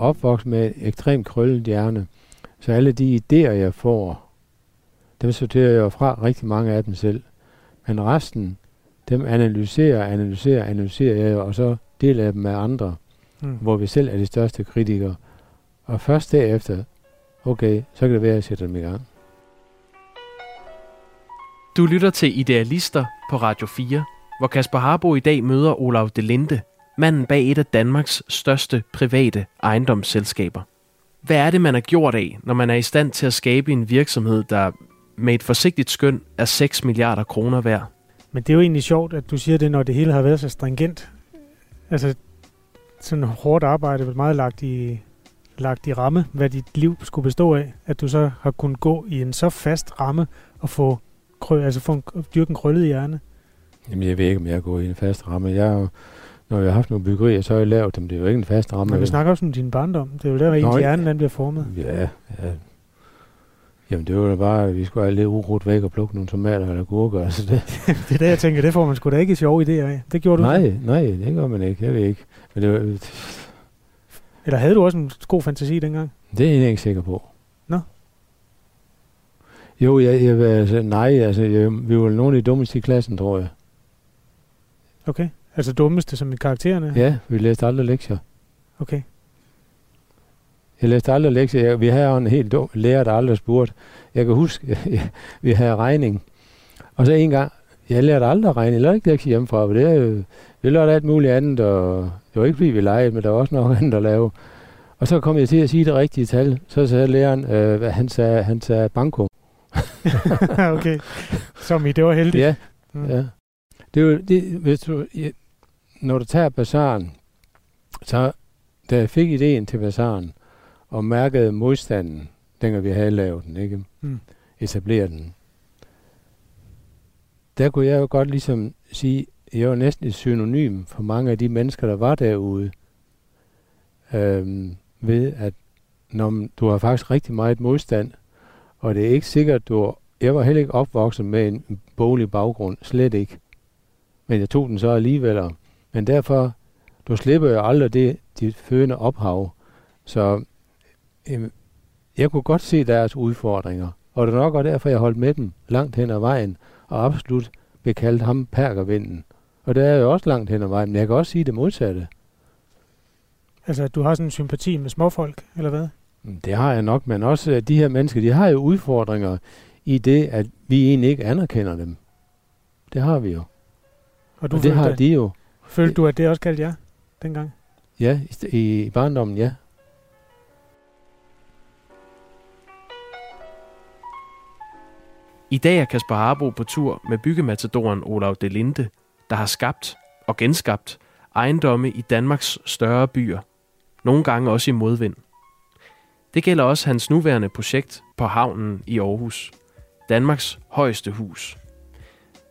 opvokset med et ekstremt krøllet hjerne, så alle de idéer, jeg får, dem sorterer jeg fra rigtig mange af dem selv. Men resten, dem analyserer, analyserer, analyserer jeg, og så deler jeg dem med andre, mm. hvor vi selv er de største kritikere. Og først derefter, okay, så kan det være, at jeg sætter dem i gang. Du lytter til Idealister på Radio 4, hvor Kasper Harbo i dag møder Olav Delinde, manden bag et af Danmarks største private ejendomsselskaber. Hvad er det, man er gjort af, når man er i stand til at skabe en virksomhed, der med et forsigtigt skøn er 6 milliarder kroner værd? Men det er jo egentlig sjovt, at du siger det, når det hele har været så stringent. Altså, sådan hårdt arbejde er meget lagt i, lagt i ramme, hvad dit liv skulle bestå af, at du så har kunnet gå i en så fast ramme og få, krø, altså få en, dyrke en krøllet hjerne. Jamen, jeg ved ikke, om jeg går i en fast ramme. Jeg er når jeg har haft nogle byggerier, så har jeg lavet dem. Det er jo ikke en fast ramme. Men vi snakker også om din barndom. Det er jo der, hvor ens hjerne den bliver formet. Ja, ja. Jamen, det var da bare, at vi skulle have lidt ukrudt væk og plukke nogle tomater eller gurker. Altså det. det er det, jeg tænker, det får man sgu da ikke sjove idéer af. Det gjorde du Nej, ikke. nej, det gør man ikke. Jeg ved ikke. Men det var, eller havde du også en god fantasi dengang? Det er jeg ikke sikker på. Nå? Jo, jeg, jeg, altså, nej, altså, jeg, vi var nogle af de dummeste i klassen, tror jeg. Okay. Altså dummeste som i karaktererne? Ja, vi læste aldrig lektier. Okay. Jeg læste aldrig lektier. Vi havde en helt dum lærer, der aldrig spurgte. Jeg kan huske, vi havde regning. Og så en gang, jeg lærte aldrig regning. Jeg lærte ikke lektier hjemmefra, for det er vi lærte alt muligt andet, og det var ikke fordi vi legede, men der var også noget andet at lave. Og så kom jeg til at sige det rigtige tal. Så sagde læreren, øh, han, sagde, han sagde banko. okay. Som i, det var heldigt. Ja, mm. ja. Det er jo, det, hvis du, når du tager bazaren, så da jeg fik ideen til bazaren, og mærkede modstanden, dengang vi havde lavet den, ikke? Mm. etableret den, der kunne jeg jo godt ligesom sige, jeg var næsten et synonym for mange af de mennesker, der var derude, øhm, ved at når du har faktisk rigtig meget modstand, og det er ikke sikkert, du jeg var heller ikke opvokset med en boglig baggrund, slet ikke. Men jeg tog den så alligevel. Men derfor, du slipper jo aldrig det, dit fødende ophav. Så øh, jeg kunne godt se deres udfordringer. Og det er nok også derfor, jeg holdt med dem langt hen ad vejen, og absolut bekaldt ham perkervinden. Og det er jo også langt hen ad vejen, men jeg kan også sige det modsatte. Altså, du har sådan en sympati med småfolk, eller hvad? Det har jeg nok, men også de her mennesker, de har jo udfordringer i det, at vi egentlig ikke anerkender dem. Det har vi jo. Og, du og det har de jo. Følte du, at det også kaldte jer dengang? Ja, i, i barndommen, ja. I dag er Kasper Harbo på tur med byggematadoren Olav Delinde, der har skabt og genskabt ejendomme i Danmarks større byer. Nogle gange også i modvind. Det gælder også hans nuværende projekt på havnen i Aarhus. Danmarks højeste hus.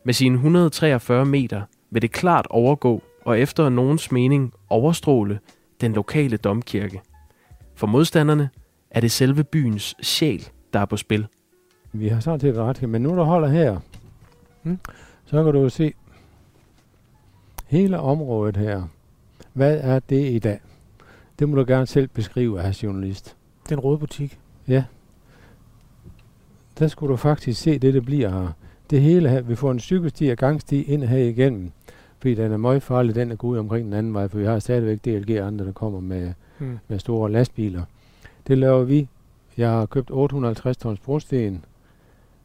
Med sine 143 meter vil det klart overgå og efter nogens mening overstråle den lokale domkirke. For modstanderne er det selve byens sjæl, der er på spil. Vi har sådan set ret, men nu der holder her, hmm, så kan du se hele området her. Hvad er det i dag? Det må du gerne selv beskrive, her journalist. Den røde butik. Ja. Der skulle du faktisk se det, det bliver her. Det hele her, vi får en cykelsti og gangsti ind her igennem fordi den er meget farlig, den er gået omkring den anden vej, for vi har stadigvæk DLG andre, der kommer med, mm. med store lastbiler. Det laver vi. Jeg har købt 850 tons brosten,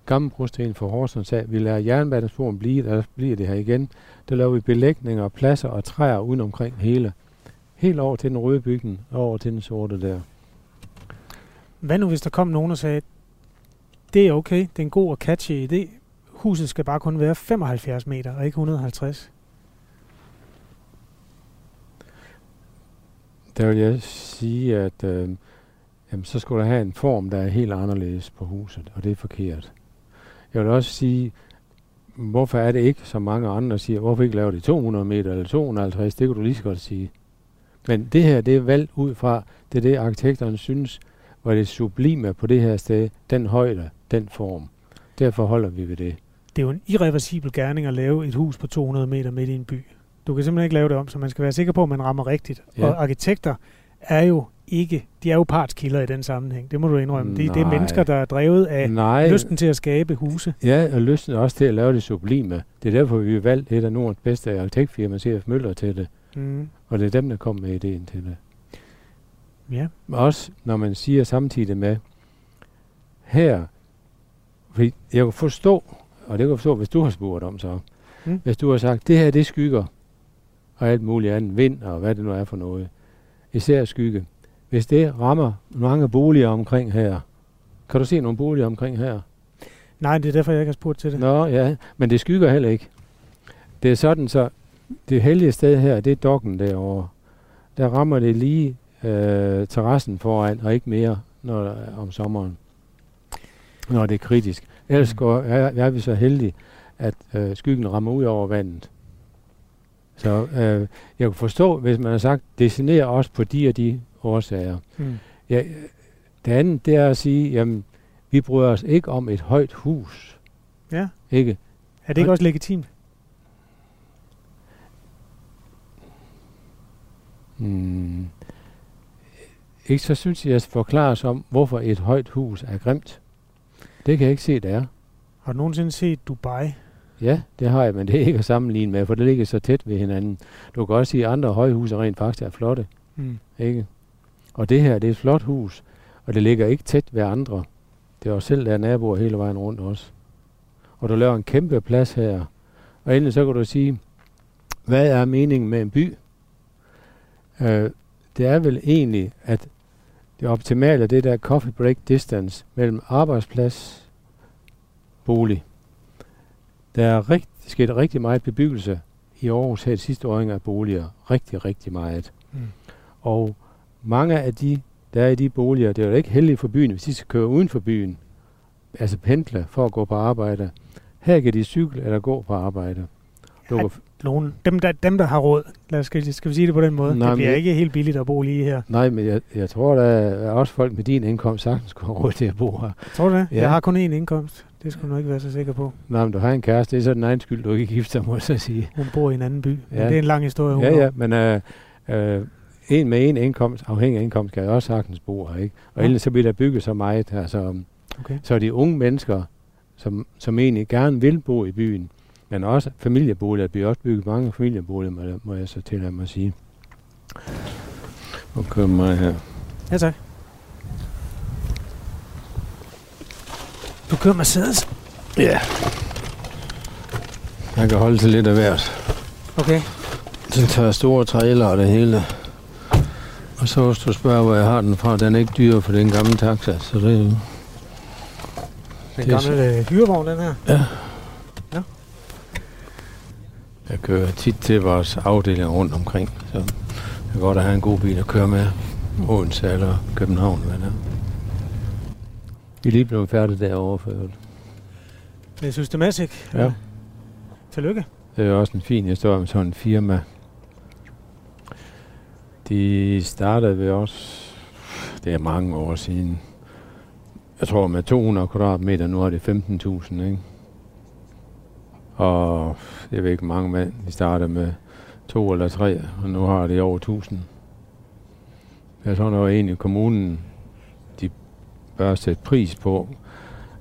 gammel brosten for Horsens af. Vi lader jernbanesporen blive, der bliver det her igen. Der laver vi belægninger, pladser og træer uden omkring hele. Helt over til den røde bygning, og over til den sorte der. Hvad nu, hvis der kom nogen og sagde, det er okay, det er en god og catchy idé. Huset skal bare kun være 75 meter, og ikke 150. Der vil jeg sige, at øh, jamen, så skulle der have en form, der er helt anderledes på huset, og det er forkert. Jeg vil også sige, hvorfor er det ikke, som mange andre siger, hvorfor ikke lave det 200 meter eller 250, det kunne du lige så godt sige. Men det her, det er valgt ud fra, det er det, arkitekterne synes, var det sublime på det her sted, den højde, den form. Derfor holder vi ved det. Det er jo en irreversibel gerning at lave et hus på 200 meter midt i en by. Du kan simpelthen ikke lave det om, så man skal være sikker på, at man rammer rigtigt. Ja. Og arkitekter er jo ikke, de er jo partskilder i den sammenhæng, det må du indrømme. Det, det er mennesker, der er drevet af Nej, lysten til at skabe huse. ja, og lysten også til at lave det sublime. Det er derfor, vi har valgt et af Nordens bedste arkitektfirma, C.F. Møller, til det. Mm. Og det er dem, der kom med ideen til det. Ja. Også når man siger samtidig med, her, fordi jeg kan forstå, og det kan jeg forstå, hvis du har spurgt om så, Mm. hvis du har sagt, det her det er skygger, og alt muligt andet, vind og hvad det nu er for noget, især skygge. Hvis det rammer mange boliger omkring her, kan du se nogle boliger omkring her? Nej, det er derfor, jeg ikke har spurgt til det. Nå ja, men det skygger heller ikke. Det er sådan så, det heldige sted her, det er dokken derovre. Der rammer det lige øh, terrassen foran, og ikke mere når er om sommeren, når det er kritisk. Ellers Mm. går, er, er vi så heldige, at øh, skyggen rammer ud over vandet. Så øh, jeg kan forstå, hvis man har sagt, designere også på de og de årsager. Mm. Ja, det andet, det er at sige, jamen, vi bryder os ikke om et højt hus. Ja. Ikke? Er det ikke også legitimt? Mm. Ikke så synes jeg, at forklares om, hvorfor et højt hus er grimt. Det kan jeg ikke se, det er. Har du nogensinde set Dubai? Ja, det har jeg, men det er ikke at sammenligne med, for det ligger så tæt ved hinanden. Du kan også sige, at andre højhuse rent faktisk er flotte. Mm. Ikke? Og det her, det er et flot hus, og det ligger ikke tæt ved andre. Det er også selv, der er naboer hele vejen rundt også. Og du laver en kæmpe plads her. Og endelig så kan du sige, hvad er meningen med en by? Øh, det er vel egentlig, at det optimale er det der coffee break distance mellem arbejdsplads bolig. Der er rigt, sket rigtig meget bebyggelse i Aarhus her de sidste år af boliger. Rigtig, rigtig meget. Mm. Og mange af de, der er i de boliger, det er jo ikke heldigt for byen, hvis de skal køre uden for byen. Altså pendle for at gå på arbejde. Her kan de cykle eller gå på arbejde. Kan, Nogen, dem, der, dem, der har råd, lad os, skal, skal vi sige det på den måde, Nej, det bliver men- ikke helt billigt at bo lige her. nej, men jeg, jeg tror, der er også folk med din indkomst sagtens kunne have råd til at bo her. Tror du det? Ja. Jeg har kun én indkomst. Det skulle du nok ikke være så sikker på. Nej, men du har en kæreste, det er så den egen skyld, du ikke gifter må jeg så sige. Hun bor i en anden by. Men Ja. det er en lang historie. Hun Ja, ja, men øh, øh, en med en indkomst, afhængig af indkomst, kan jeg også sagtens bo her, ikke? Og Ja. ellers så bliver der bygget så meget, altså, Okay. så de unge mennesker, som, som egentlig gerne vil bo i byen, men også familieboliger, der bliver også bygget mange familieboliger, må, jeg- så tillade mig at sige. Nu kører mig her. Ja, tak. Du kører Mercedes? Ja. Jeg kan holde til lidt af hvert. Okay. Den tager store trailer og det hele. Og så hvis du spørger, hvor jeg har den fra, den er ikke dyr, for det er en gammel taxa, så det er jo... Den gamle øh, hyrevogn, den her. Jeg kører tit til vores afdeling rundt omkring, så det er godt at have en god bil at køre med. Odense eller København, hvad det er. Vi er lige blevet færdige derovre for øvrigt. Det er Systematic. Ja. Tillykke. Det er også en fin historie med sådan en firma. De startede ved os, det er mange år siden. Jeg tror med 200 kvadratmeter, nu er det 15.000, ikke? Og jeg ved ikke mange mand, de startede med to eller tre, og nu har de over 1000. Jeg tror nok egentlig kommunen, de bør sætte pris på.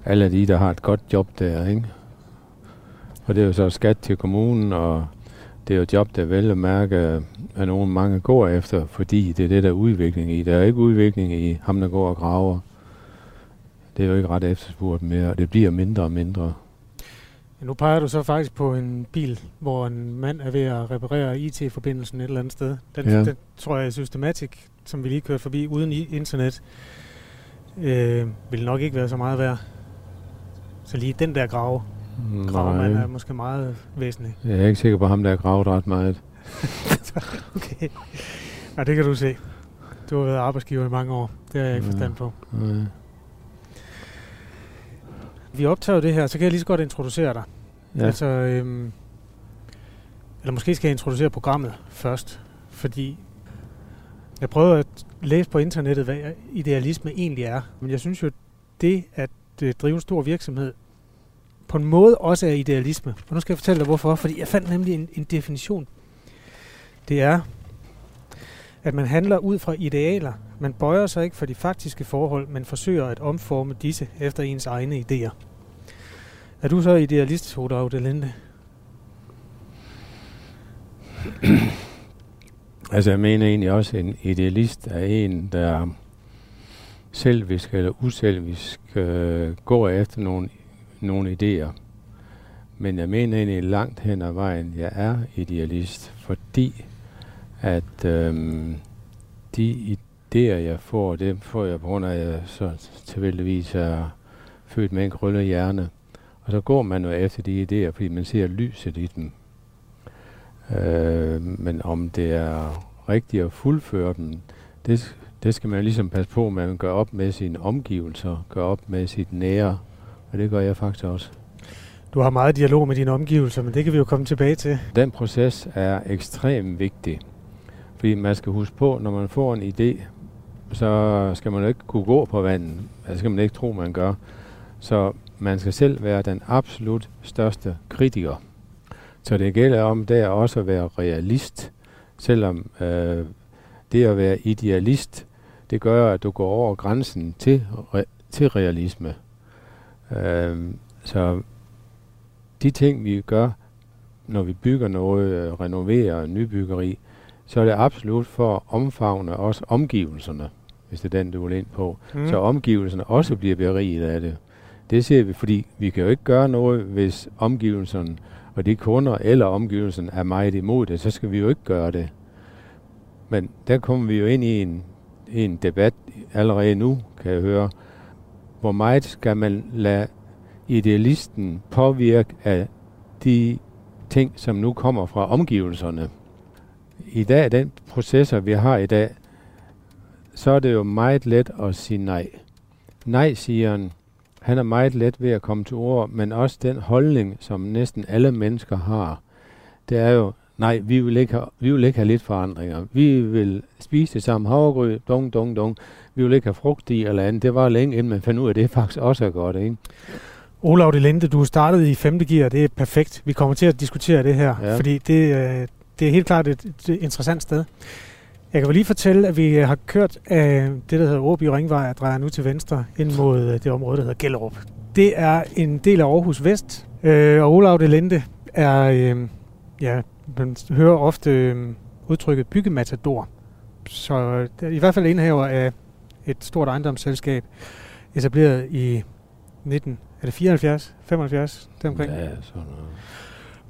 Alle de, der har et godt job der, ikke? Og det er jo så skat til kommunen, og det er jo et job, der vel at mærke, at nogen mange går efter, fordi det er det, der er udvikling i. Der er ikke udvikling i ham, der går og graver. Det er jo ikke ret efterspurgt mere, og det bliver mindre og mindre. Nu peger du så faktisk på en bil, hvor en mand er ved at reparere IT-forbindelsen et eller andet sted. Den, Ja. den tror jeg er Systematic, som vi lige kørte forbi uden internet, øh, vil nok ikke være så meget værd. Så lige den der grave, gravemand er måske meget væsentlig. Jeg er ikke sikker på ham, der har gravet ret meget. Okay. Ja, det kan du se. Du har været arbejdsgiver i mange år. Det har jeg ikke forstand på. Nej. Vi optager det her, så kan jeg lige så godt introducere dig. Ja. Altså, øhm, eller måske skal jeg introducere programmet først, fordi jeg prøver at læse på internettet, hvad idealisme egentlig er. Men jeg synes jo, det at øh, drive en stor virksomhed på en måde også er idealisme. Og nu skal jeg fortælle dig hvorfor. Fordi jeg fandt nemlig en, en definition. Det er, at man handler ud fra idealer. Man bøjer sig ikke for de faktiske forhold, men forsøger at omforme disse efter ens egne idéer. Er du så idealist, Hoda Linde? altså jeg mener egentlig også, at en idealist er en, der selvisk eller uselvisk øh, går efter nogle, nogle idéer. Men jeg mener egentlig langt hen ad vejen, jeg er idealist, fordi at øh, de idéer, jeg får, det får jeg på grund af, at jeg så tilfældigvis er født med en krølle hjerne. Og så går man jo efter de idéer, fordi man ser lyset i dem. Øh, men om det er rigtigt at fuldføre dem, det, det skal man ligesom passe på, at man gør op med sine omgivelser, gør op med sit nære, og det gør jeg faktisk også. Du har meget dialog med dine omgivelser, men det kan vi jo komme tilbage til. Den proces er ekstremt vigtig. Fordi man skal huske på, når man får en idé, så skal man jo ikke kunne gå på vandet. Altså, det skal man ikke tro, man gør. Så man skal selv være den absolut største kritiker. Så det gælder om der også at være realist, selvom øh, det at være idealist, det gør, at du går over grænsen til, re, til realisme. Øh, så de ting, vi gør, når vi bygger noget, øh, renoverer nybyggeri, så er det absolut for at omfavne også omgivelserne, hvis det er den, du vil ind på. Mm. Så omgivelserne også bliver beriget af det. Det ser vi, fordi vi kan jo ikke gøre noget, hvis omgivelserne og de kunder eller omgivelserne er meget imod det, så skal vi jo ikke gøre det. Men der kommer vi jo ind i en, i en debat allerede nu, kan jeg høre. Hvor meget skal man lade idealisten påvirke af de ting, som nu kommer fra omgivelserne? I dag, den processer, vi har i dag, så er det jo meget let at sige nej. Nej-sigeren, han er meget let ved at komme til ord, men også den holdning, som næsten alle mennesker har, det er jo, nej, vi vil ikke have, vi vil ikke have lidt forandringer. Vi vil spise det samme havregrød, dong, dong, dong. Vi vil ikke have frugt i eller andet. Det var længe, inden man fandt ud af, at det faktisk også er godt, ikke? Olav de Linde, du startede i 5. gear, det er perfekt. Vi kommer til at diskutere det her, ja. fordi det, øh, det er helt klart et, et interessant sted. Jeg kan vel lige fortælle, at vi har kørt af det, der hedder Åby Ringvej, og drejer nu til venstre ind mod øh, det område, der hedder Gellerup. Det er en del af Aarhus Vest, øh, og Olav de Linde er, øh, ja, man hører ofte øh, udtrykket byggematador. Så øh, i hvert fald indhaver af et stort ejendomsselskab, etableret i 19, er det 74, 75, deromkring? Ja, sådan noget.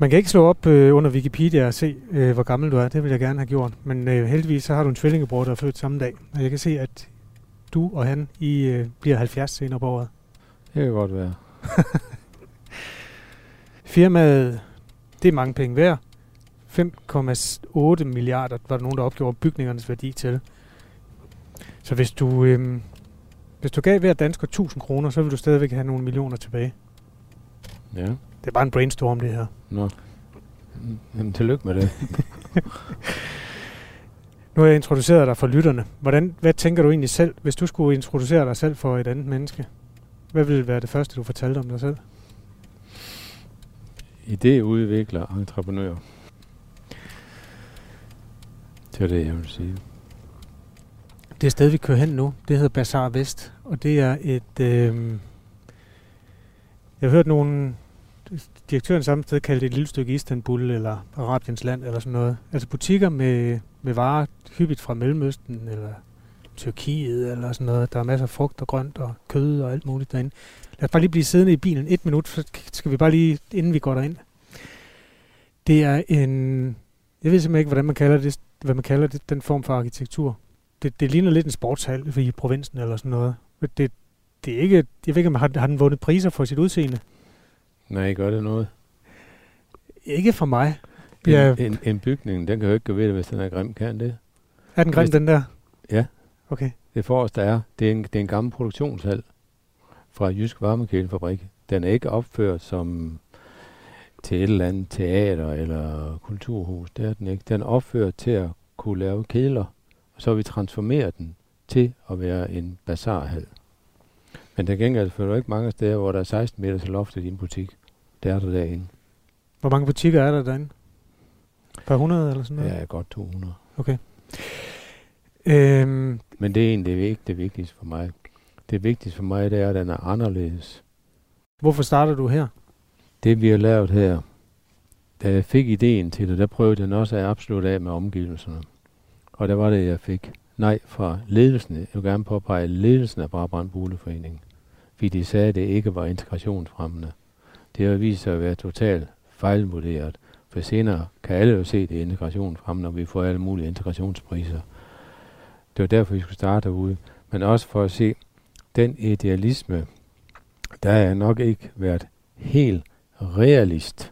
Man kan ikke slå op øh, under Wikipedia og se, øh, hvor gammel du er. Det vil jeg gerne have gjort. Men øh, heldigvis så har du en tvillingebror, der er født samme dag. Og jeg kan se, at du og han I, øh, bliver 70 senere på året. Det kan godt være. Firmaet, det er mange penge værd. 5,8 milliarder var der nogen, der opgjorde bygningernes værdi til. Så hvis du, øh, hvis du gav hver dansker 1000 kroner, så vil du stadigvæk have nogle millioner tilbage. Ja. Det er bare en brainstorm, det her. Nå. Jamen, tillykke med det. nu har jeg introduceret dig for lytterne. Hvordan, hvad tænker du egentlig selv, hvis du skulle introducere dig selv for et andet menneske? Hvad ville være det første, du fortalte om dig selv? Idéudvikler, entreprenør. Det er det, jeg vil sige. Det sted, vi kører hen nu, det hedder Bazaar Vest, og det er et... Øh, jeg har hørt nogle direktøren samme sted kaldte det et lille stykke Istanbul eller Arabiens land eller sådan noget. Altså butikker med, med varer hyppigt fra Mellemøsten eller Tyrkiet eller sådan noget. Der er masser af frugt og grønt og kød og alt muligt derinde. Lad os bare lige blive siddende i bilen et minut, så skal vi bare lige, inden vi går derind. Det er en, jeg ved simpelthen ikke, hvordan man kalder det, hvad man kalder det, den form for arkitektur. Det, det ligner lidt en sportshal i provinsen eller sådan noget. Det, det er ikke, jeg ved ikke, om har, har den vundet priser for sit udseende. Nej, gør det noget? Ikke for mig. En, ja. en, en bygning, den kan jo ikke gå ved det, hvis den er grim, kan det? Er den grim, hvis, den der? Ja. Okay. Det forreste er, det er en, det er en gammel produktionshal fra Jysk Varmekælefabrik. Den er ikke opført som til et eller andet teater eller kulturhus. Det er den ikke. Den er opført til at kunne lave kæler, og så har vi transformeret den til at være en bazarhal. Men der gengæld føler du ikke mange steder, hvor der er 16 meter til loftet i din butik. Det er der derinde. Hvor mange butikker er der derinde? Par hundrede eller sådan noget? Ja, godt 200. Okay. Øhm, Men det er egentlig ikke det vigtigste for mig. Det vigtigste for mig, det er, at den er anderledes. hvorfor starter du her? Det vi har lavet her, da jeg fik ideen til det, der prøvede jeg også at absolut af med omgivelserne. Og der var det, jeg fik nej fra ledelsen. Jeg vil gerne påpege ledelsen af Brabrand Boligforening. Fordi de sagde, at det ikke var integrationsfremmende. Det har vist sig at være totalt fejlvurderet. For senere kan alle jo se, det integration frem, når vi får alle mulige integrationspriser. Det var derfor, vi skulle starte derude. Men også for at se den idealisme, der er nok ikke været helt realist.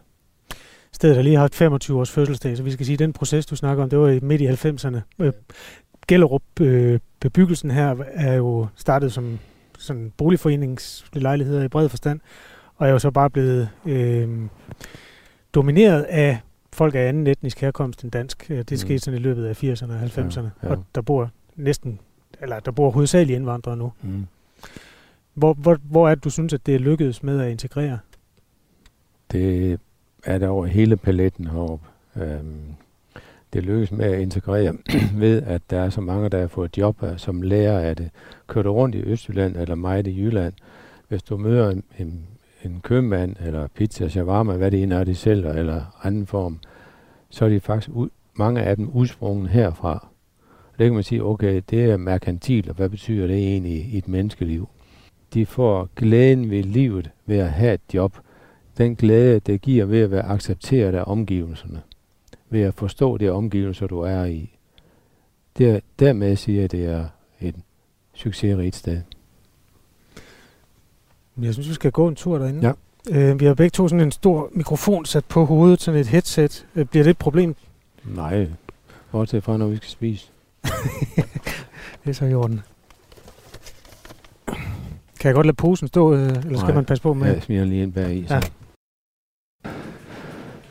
Stedet har lige haft 25 års fødselsdag, så vi skal sige, at den proces, du snakker om, det var i midt i 90'erne. Øh, Gellerup øh, bebyggelsen her er jo startet som sådan boligforeningslejligheder i bred forstand, og er jo så bare blevet øh, domineret af folk af anden etnisk herkomst end dansk. Øh, Det Mm. skete sådan i løbet af 80'erne og 90'erne, Ja, ja. og der bor næsten, eller der bor hovedsageligt indvandrere nu. Mm. Hvor, hvor, hvor er det, du synes, at det er lykkedes med at integrere? Det er der over hele paletten heroppe. Øhm, det lykkes med at integrere ved, at der er så mange, der har fået job her, som lærer af det. Kører du rundt i Østjylland eller meget i Jylland, hvis du møder en, en, en købmand eller pizza, shawarma, hvad det end er, de sælger, eller anden form, så er de faktisk ud, mange af dem udsprunget herfra. Det kan man sige, okay, det er merkantil, og hvad betyder det egentlig i et menneskeliv? De får glæden ved livet ved at have et job, den glæde, det giver ved at være accepteret af omgivelserne. Ved at forstå det omgivelser, du er i. Der, dermed siger jeg, at det er et succesrigt sted. Jeg synes, vi skal gå en tur derinde. Ja. Øh, vi har begge to sådan en stor mikrofon sat på hovedet, sådan et headset. Øh, bliver det et problem? Nej, bortset fra, når vi skal spise. Det er så i orden. Kan jeg godt lade posen stå, øh, eller skal Nej. man passe på med? Jeg smider lige ind bag i. Ja.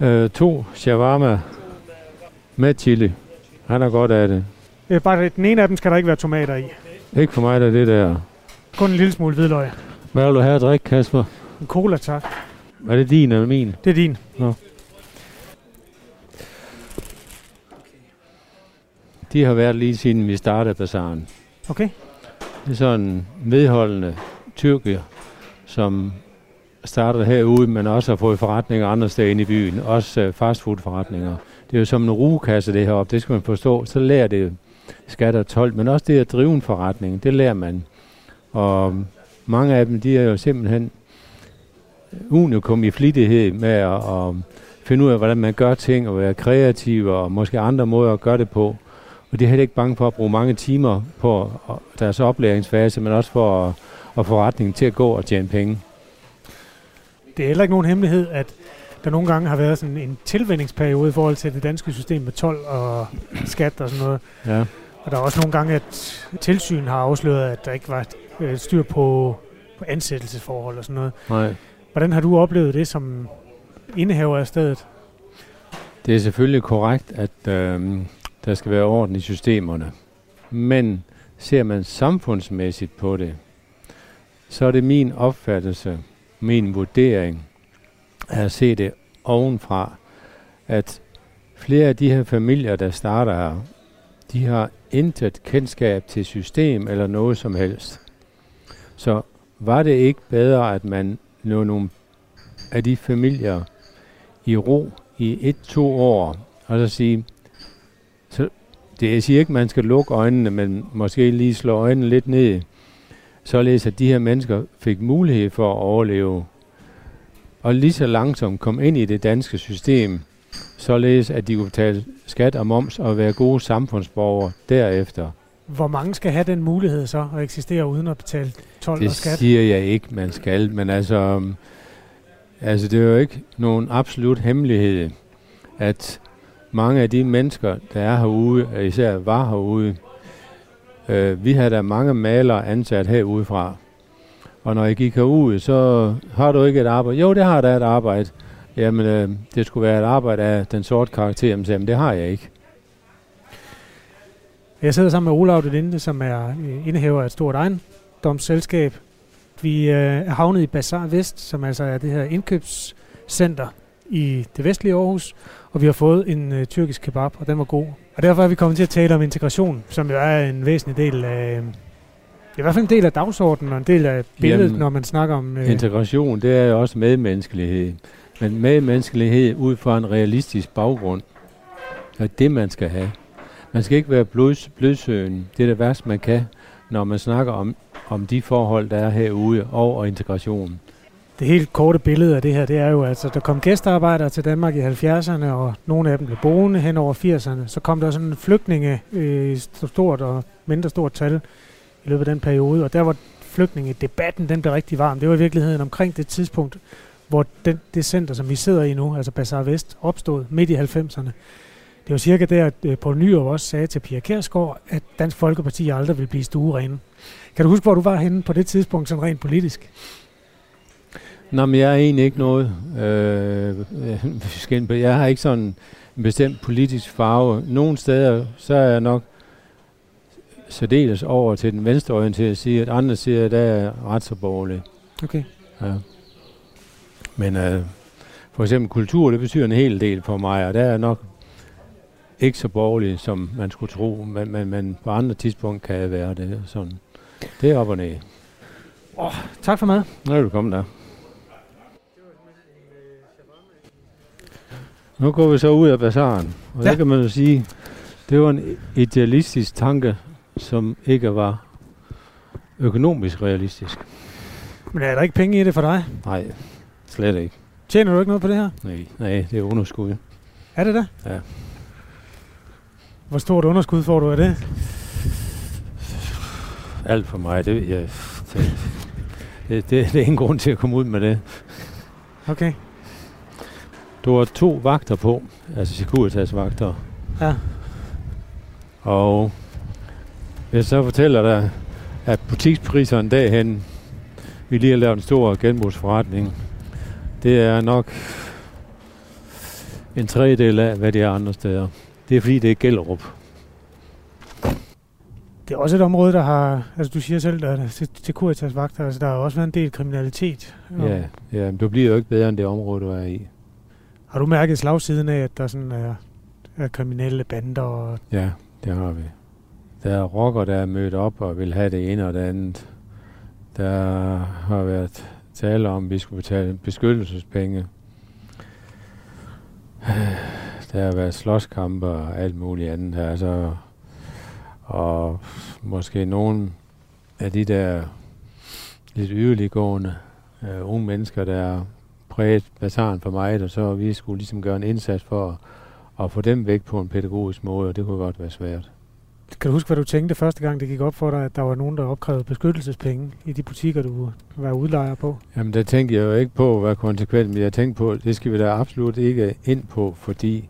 Øh, to shawarma med chili. Han er godt af det. Øh, bare den ene af dem skal der ikke være tomater i. Ikke for mig, der er det der. Kun en lille smule hvidløg. Hvad vil du have at drikke, Kasper? En cola, tak. Er det din eller min? Det er din. De har været lige siden vi startede bazaren. Okay. Det er sådan en vedholdende tyrker, som startede herude, men også har fået forretninger andre steder inde i byen. Også uh, fastfoodforretninger. Det er jo som en rugekasse det heroppe, det skal man forstå. Så lærer det skat og tolv, men også det at drive en forretning, det lærer man. Og mange af dem, de er jo simpelthen unikum i flittighed med at, at finde ud af, hvordan man gør ting, og være kreativ, og måske andre måder at gøre det på. Og de er heller ikke bange for at bruge mange timer på deres oplæringsfase, men også for at, at få retningen til at gå og tjene penge. Det er heller ikke nogen hemmelighed, at der nogle gange har været sådan en tilvændingsperiode i forhold til det danske system med 12 og skat og sådan noget. Ja. Og der er også nogle gange, at tilsyn har afsløret, at der ikke var øh, styr på, på ansættelsesforhold og sådan noget. Nej. Hvordan har du oplevet det som indehaver af stedet? Det er selvfølgelig korrekt, at øh, der skal være orden i systemerne. Men ser man samfundsmæssigt på det, så er det min opfattelse, min vurdering, at se det ovenfra, at flere af de her familier, der starter her, de har intet kendskab til system eller noget som helst. Så var det ikke bedre, at man lå nogle af de familier i ro i et-to år, og så sige, så det jeg siger ikke, at man skal lukke øjnene, men måske lige slå øjnene lidt ned, således at de her mennesker fik mulighed for at overleve, og lige så langsomt kom ind i det danske system, således at de kunne betale skat og moms og være gode samfundsborgere derefter. Hvor mange skal have den mulighed så at eksistere uden at betale 12 Det og skat? siger jeg ikke, man skal, men altså, um, altså det er jo ikke nogen absolut hemmelighed, at mange af de mennesker, der er herude, især var herude, øh, vi har da mange malere ansat herudefra. Og når jeg gik herud, så har du ikke et arbejde. Jo, det har da et arbejde. Jamen, øh, det skulle være et arbejde af den sorte karakter. Jamen, det har jeg ikke. Jeg sidder sammen med Olav Delinde, som er øh, indehaver af et stort ejendomsselskab. Vi øh, er havnet i Bazar Vest, som altså er det her indkøbscenter i det vestlige Aarhus, og vi har fået en øh, tyrkisk kebab, og den var god. Og derfor er vi kommet til at tale om integration, som jo er en væsentlig del af, i hvert fald en del af dagsordenen og en del af billedet, Jamen, når man snakker om... Øh, integration, det er jo også medmenneskelighed. Men medmenneskelighed ud fra en realistisk baggrund. Er det, man skal have. Man skal ikke være blods, blodsøgen. Det er det værste, man kan, når man snakker om, om de forhold, der er herude, og, og integration. Det helt korte billede af det her, det er jo, at altså, der kom gæstearbejdere til Danmark i 70'erne, og nogle af dem blev boende hen over 80'erne. Så kom der sådan en flygtninge øh, i stort og mindre stort tal i løbet af den periode, og der var flygtningedebatten, den blev rigtig varm. Det var i virkeligheden omkring det tidspunkt, hvor den, det center, som vi sidder i nu, altså Bazaar Vest, opstod midt i 90'erne. Det var cirka der, at øh, Poul Nyrup også sagde til Pia Kærsgaard, at Dansk Folkeparti aldrig vil blive stuerene. Kan du huske, hvor du var henne på det tidspunkt, sådan rent politisk? Nå, men jeg er egentlig ikke noget. Øh, jeg har ikke sådan en bestemt politisk farve. Nogle steder, så er jeg nok særdeles over til den venstreorienterede side, at andre siger, at der er ret så borgerlig. Okay. Ja. Men øh, for eksempel kultur, det betyder en hel del for mig, og der er nok ikke så borgerlig, som man skulle tro, men, men, men på andre tidspunkt kan jeg være det. Sådan. Det er op og ned. Oh, tak for mad. Nå, velkommen der. Nu går vi så ud af bazaren, og ja. der kan man jo sige, det var en idealistisk tanke, som ikke var økonomisk realistisk. Men er der ikke penge i det for dig? Nej, slet ikke. Tjener du ikke noget på det her? Nej, nej det er underskud. Er det det? Ja. Hvor stort underskud får du af det? Alt for mig, det, jeg, det, det, det, det er ingen grund til at komme ud med det. Okay. Du har to vagter på, altså Securitas vagter. Ja. Og jeg så fortæller dig, at butikspriserne derhen, vi lige har lavet en stor genbrugsforretning, det er nok en tredjedel af, hvad det er andre steder. Det er fordi, det er Gellerup. Det er også et område, der har, altså du siger selv, at til, til Kuritas vagter, altså der har også været en del kriminalitet. Ja, ja, men du bliver jo ikke bedre end det område, du er i. Har du mærket slagsiden af, at der sådan er, er kriminelle bander? Og ja, det har vi. Der er rocker, der er mødt op og vil have det ene og det andet. Der har været tale om, at vi skulle betale beskyttelsespenge. Der har været slåskampe og alt muligt andet her. Så, og måske nogen af de der lidt yderliggående uh, unge mennesker, der præget bazaren for mig, og så vi skulle ligesom gøre en indsats for at, at få dem væk på en pædagogisk måde, og det kunne godt være svært. Kan du huske, hvad du tænkte første gang, det gik op for dig, at der var nogen, der opkrævede beskyttelsespenge i de butikker, du var udlejer på? Jamen, der tænkte jeg jo ikke på, hvad konsekvensen men jeg tænkte på, det skal vi da absolut ikke ind på, fordi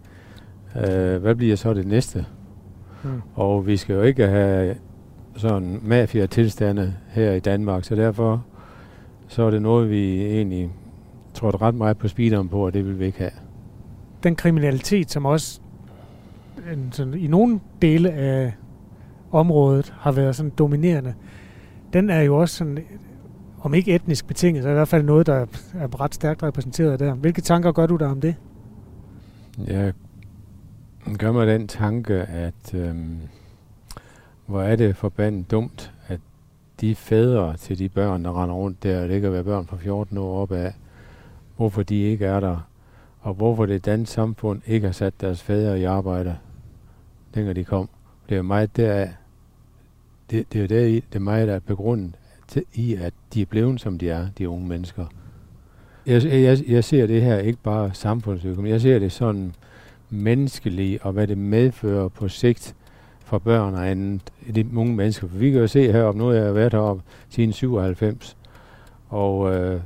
øh, hvad bliver så det næste? Hmm. Og vi skal jo ikke have sådan mafia-tilstande her i Danmark, så derfor så er det noget, vi egentlig tror ret meget på speederen på, og det vil vi ikke have. Den kriminalitet, som også en, sådan, i nogle dele af området har været sådan dominerende, den er jo også sådan, om ikke etnisk betinget, så er i hvert fald noget, der er ret stærkt repræsenteret der. Hvilke tanker gør du der om det? Jeg gør mig den tanke, at øhm, hvor er det forbandet dumt, at de fædre til de børn, der render rundt der, det kan være børn fra 14 år op af, hvorfor de ikke er der, og hvorfor det danske samfund ikke har sat deres fædre i arbejde, dengang de kom. Det er meget der, det, det er der i, det er meget der er begrundet til, i, at de er blevet, som de er, de unge mennesker. Jeg, jeg, jeg ser det her ikke bare samfundsøkonomi, jeg ser det sådan menneskelige, og hvad det medfører på sigt for børn og andet, de unge mennesker. For vi kan jo se heroppe, nu har jeg været heroppe siden 97, og øh,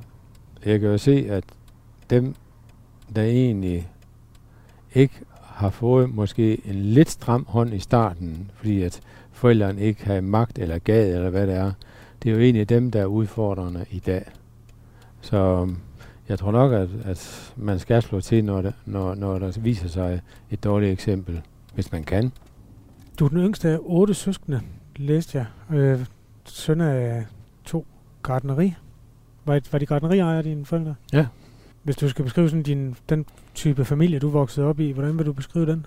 jeg kan jo se, at dem, der egentlig ikke har fået måske en lidt stram hånd i starten, fordi at forældrene ikke har magt eller gad eller hvad det er, det er jo egentlig dem, der er udfordrende i dag. Så jeg tror nok, at, at man skal slå til, når, det, når, når der viser sig et dårligt eksempel, hvis man kan. Du er den yngste af otte søskende, læste jeg. Øh, søn af to gardneri. Var, var de gardneriejere, dine forældre? Ja. Hvis du skal beskrive sådan din, den type familie, du voksede op i, hvordan vil du beskrive den?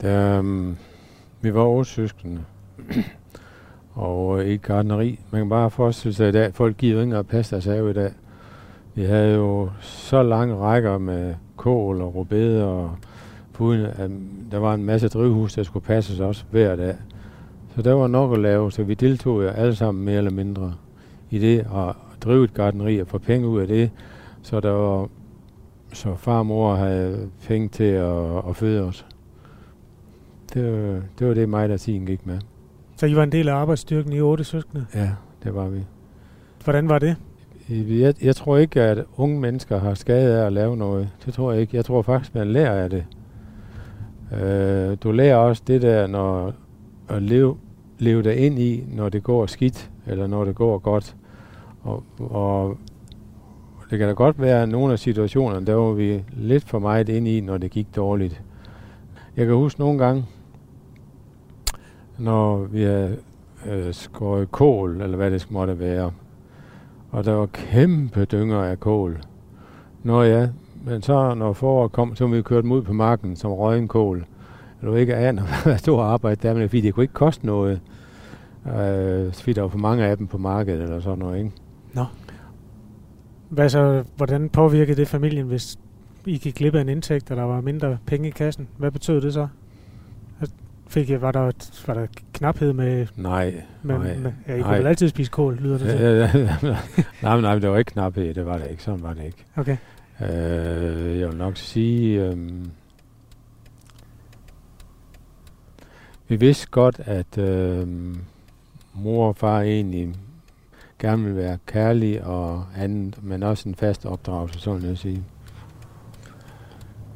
Der, um, vi var otte søskende, og i et gardneri. Man kan bare forestille sig i dag, folk giver ikke at passe deres have i dag. Vi havde jo så lange rækker med kål og rubede og puden, at der var en masse drivhus, der skulle passes også hver dag. Så der var nok at lave, så vi deltog jo alle sammen mere eller mindre i det at drive et gardneri og få penge ud af det. Så der var så far og mor havde penge til at, at føde os. Det var, det var det mig, der tiden gik med. Så I var en del af arbejdsstyrken i otte søskende? Ja, det var vi. Hvordan var det? Jeg, jeg tror ikke, at unge mennesker har skade af at lave noget. Det tror jeg ikke. Jeg tror faktisk, man lærer af det. Øh, du lærer også det der, når at leve, leve dig ind i, når det går skidt, eller når det går godt. Og, og det kan da godt være, at nogle af situationerne, der var vi lidt for meget ind i, når det gik dårligt. Jeg kan huske nogle gange, når vi havde øh, skåret kål, eller hvad det måtte være, og der var kæmpe dynger af kål. Nå ja, men så når foråret kom, så vi kørt dem ud på marken som røgen kål. Du ikke aner, hvad stor arbejde der er, men fordi det kunne ikke koste noget. Øh, fordi der var for mange af dem på markedet eller sådan noget, ikke? Nå. Hvad så, hvordan påvirkede det familien, hvis I gik glip af en indtægt, og der var mindre penge i kassen? Hvad betød det så? Fik jeg, var, der, var der knaphed med... Nej, med, nej. Med, ja, I kunne vel altid spise kål, lyder det til. nej, nej, det var ikke knaphed, det var det ikke. Sådan var det ikke. Okay. Øh, jeg vil nok sige... Øh, vi vidste godt, at øh, mor og far egentlig gerne vil være kærlig og andet, men også en fast opdragelse, sådan jeg sige.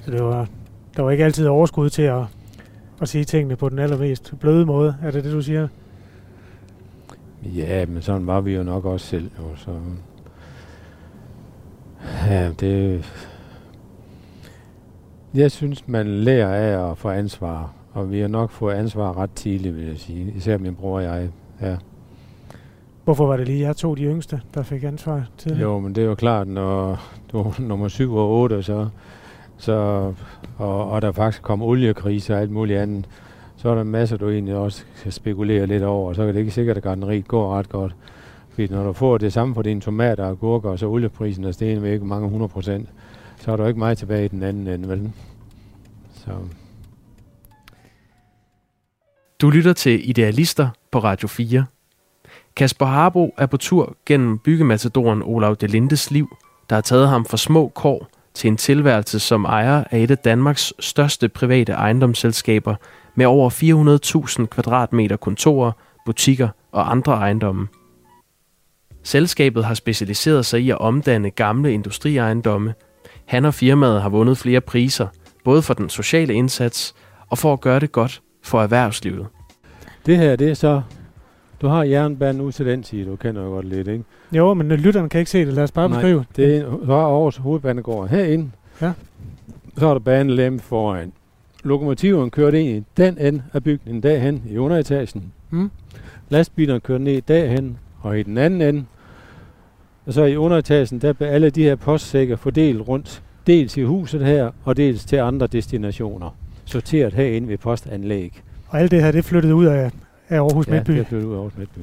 Så det var, der var ikke altid overskud til at, at sige tingene på den allermest bløde måde, er det det, du siger? Ja, men sådan var vi jo nok også selv. Jo, så ja, det... Jeg synes, man lærer af at få ansvar, og vi har nok fået ansvar ret tidligt, vil jeg sige. Især min bror og jeg. Ja. Hvorfor var det lige jeg to de yngste, der fik ansvar til Jo, men det er jo klart, når du er nummer 7 og 8, så, så, og, og der faktisk kom oliekrise og alt muligt andet, så er der masser, du egentlig også kan spekulere lidt over, og så er det ikke sikkert, at gardneriet går ret godt. Fordi når du får det samme for dine tomater og gurker, og så olieprisen er steget med ikke mange 100 procent, så er der ikke meget tilbage i den anden ende, vel? Så. Du lytter til Idealister på Radio 4. Kasper Harbo er på tur gennem byggematadoren Olav Delindes liv, der har taget ham fra små kår til en tilværelse som ejer af et af Danmarks største private ejendomsselskaber med over 400.000 kvadratmeter kontorer, butikker og andre ejendomme. Selskabet har specialiseret sig i at omdanne gamle industriejendomme. Han og firmaet har vundet flere priser, både for den sociale indsats og for at gøre det godt for erhvervslivet. Det her, det er så... Du har jernbanen ud til den side, du kender jo godt lidt, ikke? Jo, men lytterne kan ikke se det. Lad os bare Nej, beskrive. det er så er Aarhus hovedbanegård herinde. Ja. Så er der banelem foran. Lokomotiveren kørte ind i den ende af bygningen derhen i underetagen. Mm. Lastbilerne kørte ned derhen og i den anden ende. Og så i underetagen, der blev alle de her postsækker fordelt rundt. Dels i huset her, og dels til andre destinationer. Sorteret herinde ved postanlæg. Og alt det her, det flyttede ud af, af Aarhus ja, Midtby. det er flyttet ud af Aarhus Midtby.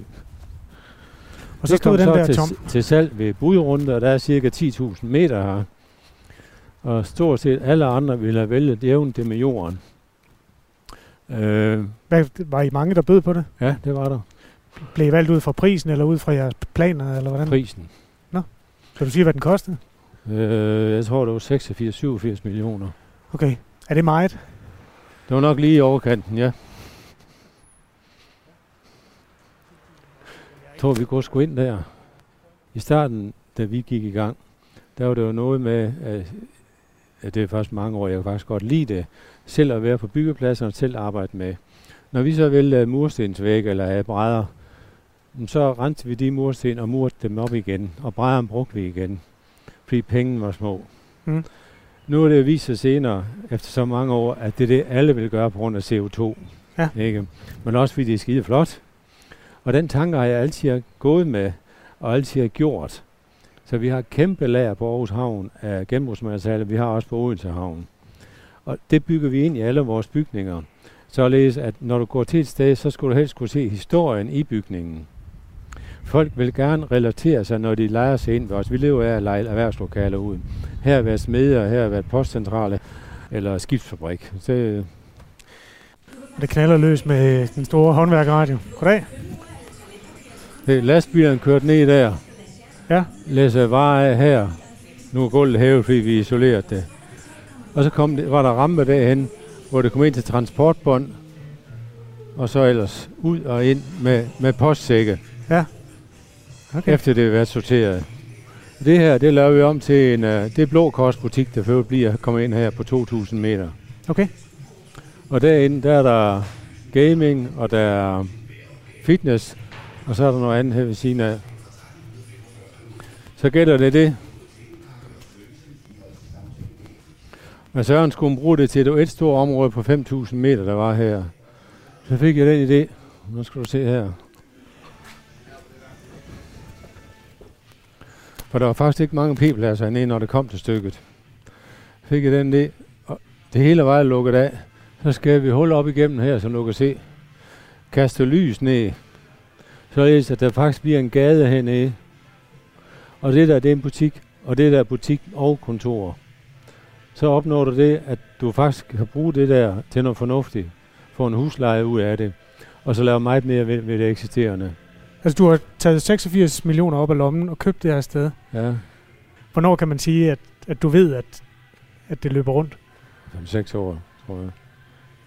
Og så stod den så der til, tom. til salg ved budrunde, og der er cirka 10.000 meter her. Og stort set alle andre ville have vælget jævnt det med jorden. Øh, Hvad, var I mange, der bød på det? ja, det var der. Blev I valgt ud fra prisen, eller ud fra jeres planer, eller hvordan? Prisen. Kan du sige, hvad den kostede? Øh, jeg tror, det var 86-87 millioner. Okay. Er det meget? Det var nok lige i overkanten, ja. Tror, vi kunne sgu ind der. I starten, da vi gik i gang, der var det jo noget med, at, at det er faktisk mange år, jeg kan faktisk godt lide det, selv at være på byggepladsen og selv arbejde med. Når vi så ville murstensvæg eller have brædder, så rensede vi de mursten og murte dem op igen, og brædderne brugte vi igen, fordi pengene var små. Mm. Nu er det vist sig senere, efter så mange år, at det er det, alle vil gøre på grund af CO2. Ja. Ikke? Men også fordi det er skide flot. Og den tanke har jeg altid gået med, og altid har gjort. Så vi har kæmpe lager på Aarhus Havn af genbrugsmateriale. Vi har også på Odense Havn. Og det bygger vi ind i alle vores bygninger. Således at når du går til et sted, så skulle du helst kunne se historien i bygningen. Folk vil gerne relatere sig, når de leger sig ind ved os. Vi lever af at lege erhvervslokaler ud. Her har været smeder, her har været postcentrale eller skibsfabrik. Det, Det knaller løs med den store håndværkeradio. Goddag det lastbilerne kørt ned der. Ja. Læser varer af her. Nu er gulvet hævet, fordi vi isoleret det. Og så kom det, var der rampe derhen, hvor det kom ind til transportbånd. Og så ellers ud og ind med, med postsække. Okay. efter det været sorteret. Det her, det laver vi om til en, uh, det er Blå Kors butik, der for bliver kommer ind her på 2.000 meter. Okay. Og derinde, der er der gaming, og der er fitness, og så er der noget andet her ved siden af. Så gælder det det. Men Søren skulle bruge det til et stort område på 5.000 meter, der var her. Så fik jeg den idé. Nu skal du se her. For der var faktisk ikke mange p-pladser inde, når det kom til stykket. Fik jeg den idé, og det hele var lukket af. Så skal vi hul op igennem her, så du kan se. Kaste lys ned. Således, at der faktisk bliver en gade hernede. Og det der, det er en butik. Og det der er butik og kontor. Så opnår du det, at du faktisk kan bruge det der til noget fornuftigt. Få en husleje ud af det. Og så lave meget mere ved, ved det eksisterende. Altså, du har taget 86 millioner op af lommen og købt det her sted. Ja, Hvornår kan man sige, at, at du ved, at, at det løber rundt? som seks år, tror jeg.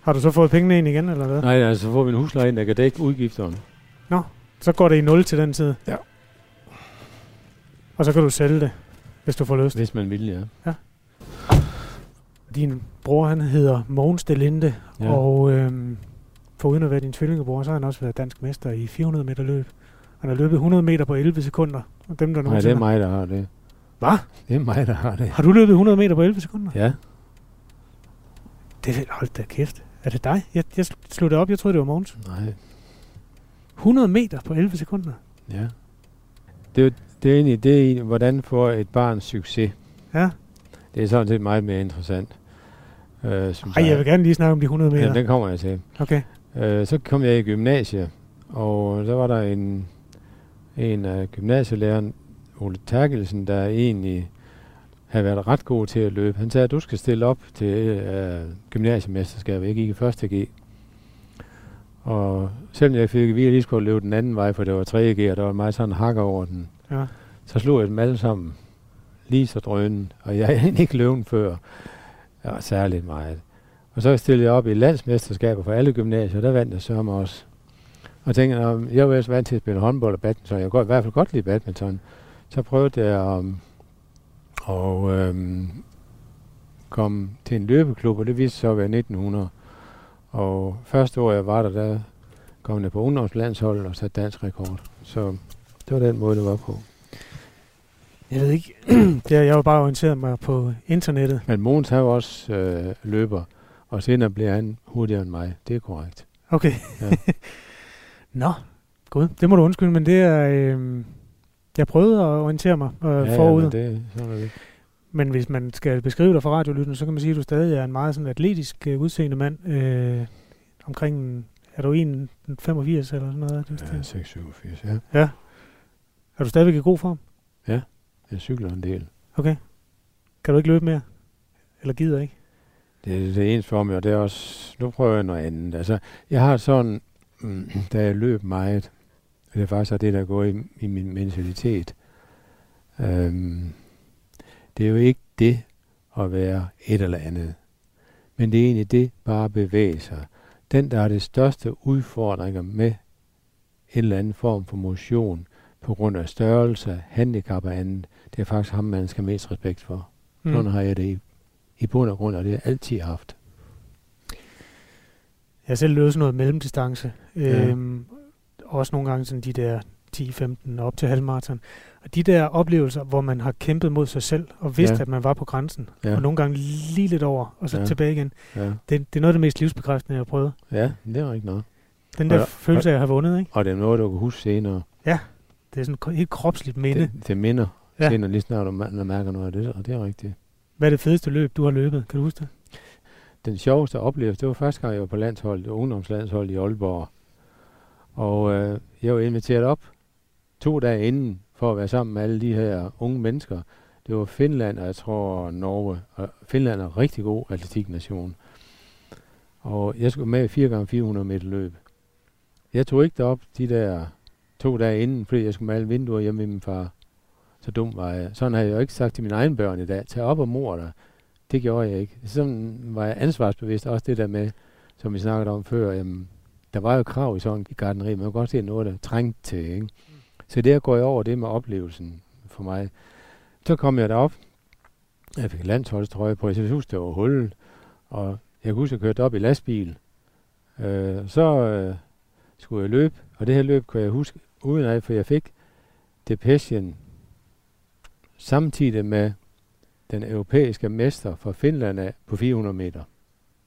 Har du så fået pengene ind igen, eller hvad? Nej, altså så får vi en husleje ind, der kan dække udgifterne. Så går det i 0 til den tid. Ja. Og så kan du sælge det, hvis du får lyst. Hvis man vil, ja. Din bror, han hedder Mogens Delinde, Ja. ja. og øhm, for uden at være din tvillingebror, så har han også været dansk mester i 400 meter løb. Han har løbet 100 meter på 11 sekunder. Og dem, der Nej, det er mig, der har det. Hvad? Det er mig, der har det. Har du løbet 100 meter på 11 sekunder? Ja. Det er hold da kæft. Er det dig? Jeg, jeg sluttede op, jeg troede, det var Mogens. Nej, 100 meter på 11 sekunder. ja. Det, er det er egentlig, det er egentlig, hvordan får et barn succes. Ja. Det er sådan set meget mere interessant. Øh, Ej, jeg vil gerne lige snakke om de 100 meter. Ja, den kommer jeg til. Okay. Øh, så kom jeg i gymnasiet, og der var der en, en af gymnasielæreren, Ole Terkelsen, der egentlig havde været ret god til at løbe. Han sagde, at du skal stille op til øh, gymnasiemesterskabet. Jeg gik i første G. Og selvom jeg fik at vide, at jeg lige skulle løbe den anden vej, for det var 3. G, og der var meget sådan hakker over den, Ja. så slog jeg dem alle sammen lige så drønen, og jeg havde ikke løbet før. Var særligt meget. Og så stillede jeg op i landsmesterskaber for alle gymnasier, der vandt jeg sørme også. Og tænkte, at jeg var ellers vant til at spille håndbold og badminton, jeg kunne i hvert fald godt lide badminton. Så prøvede jeg um, og øhm, kom til en løbeklub, og det viste sig at være 1900. Og første år jeg var der, der kom jeg på ungdomslandsholdet og satte dansk rekord. Så det var den måde, det var på. Jeg ved ikke. det har jeg jo bare orienteret mig på internettet. Men Mogens har jo også øh, løber, og senere bliver han hurtigere end mig. Det er korrekt. Okay. Ja. Nå, gud. Det må du undskylde, men det er... Øh, jeg prøvede at orientere mig øh, ja, forud. Ja, det, sådan er det. Men hvis man skal beskrive dig for radiolytterne, så kan man sige, at du stadig er en meget sådan atletisk øh, udseende mand. Øh, omkring, er du 1,85 eller sådan noget? Det, Ja, 687, ja. ja. Er du stadigvæk i god form? Jeg cykler en del. Okay. Kan du ikke løbe mere? Eller gider ikke? Det er det eneste for mig, og det er også, nu prøver jeg noget andet. Altså, jeg har sådan, mm, da jeg løb meget, og det er faktisk det, der går i, i min mentalitet. Øhm, det er jo ikke det at være et eller andet, men det er egentlig det bare at bevæge sig. Den, der har det største udfordringer med en eller anden form for motion, på grund af størrelse, handicap og andet, det er faktisk ham, man skal mest respekt for. Mm. Sådan har jeg det i, i bund og grund, og det har jeg altid haft. Jeg har selv løbet sådan noget mellemdistance. Ja. Øhm, også nogle gange sådan de der 10-15 op til halvmarathon. Og de der oplevelser, hvor man har kæmpet mod sig selv, og vidst, Ja. at man var på grænsen, Ja. og nogle gange lige lidt over, og så Ja. tilbage igen. Ja, Det, det er noget af det mest livsbekræftende, jeg har prøvet. ja det er ikke noget. Den der Og- følelse af at have vundet, ikke? Og det er noget, du kan huske senere. Det er sådan et helt kropsligt minde. Det, det minder. Ja. Senere lige snart, man mærker noget af det, og det er rigtigt. Hvad er det fedeste løb, du har løbet? Kan du huske det? Den sjoveste oplevelse, det var første gang, jeg var på landsholdet, ungdomslandsholdet i Aalborg. Og øh, jeg var inviteret op to dage inden for at være sammen med alle de her unge mennesker. Det var Finland, og jeg tror Norge. Og Finland er en rigtig god atletiknation. Og jeg skulle med 4x400 meter løb. Jeg tog ikke derop de der to dage inden, fordi jeg skulle male vinduer hjemme med min far. Så dum var jeg. Sådan havde jeg jo ikke sagt til mine egne børn i dag. Tag op og mor dig. Det gjorde jeg ikke. Sådan var jeg ansvarsbevidst. Også det der med, som vi snakkede om før, jamen, der var jo krav i sådan i gardneri. Man kunne godt se noget, der trængte til. Ikke? Så der går jeg over det med oplevelsen for mig. Så kom jeg derop. Jeg fik landsholdstrøje på. Jeg synes, det var hullet. Og jeg kunne huske, at jeg kørte op i lastbil. Øh, så øh, skulle jeg løbe. Og det her løb kunne jeg huske udenaf, for jeg fik Depression samtidig med den europæiske mester fra Finland af på 400 meter.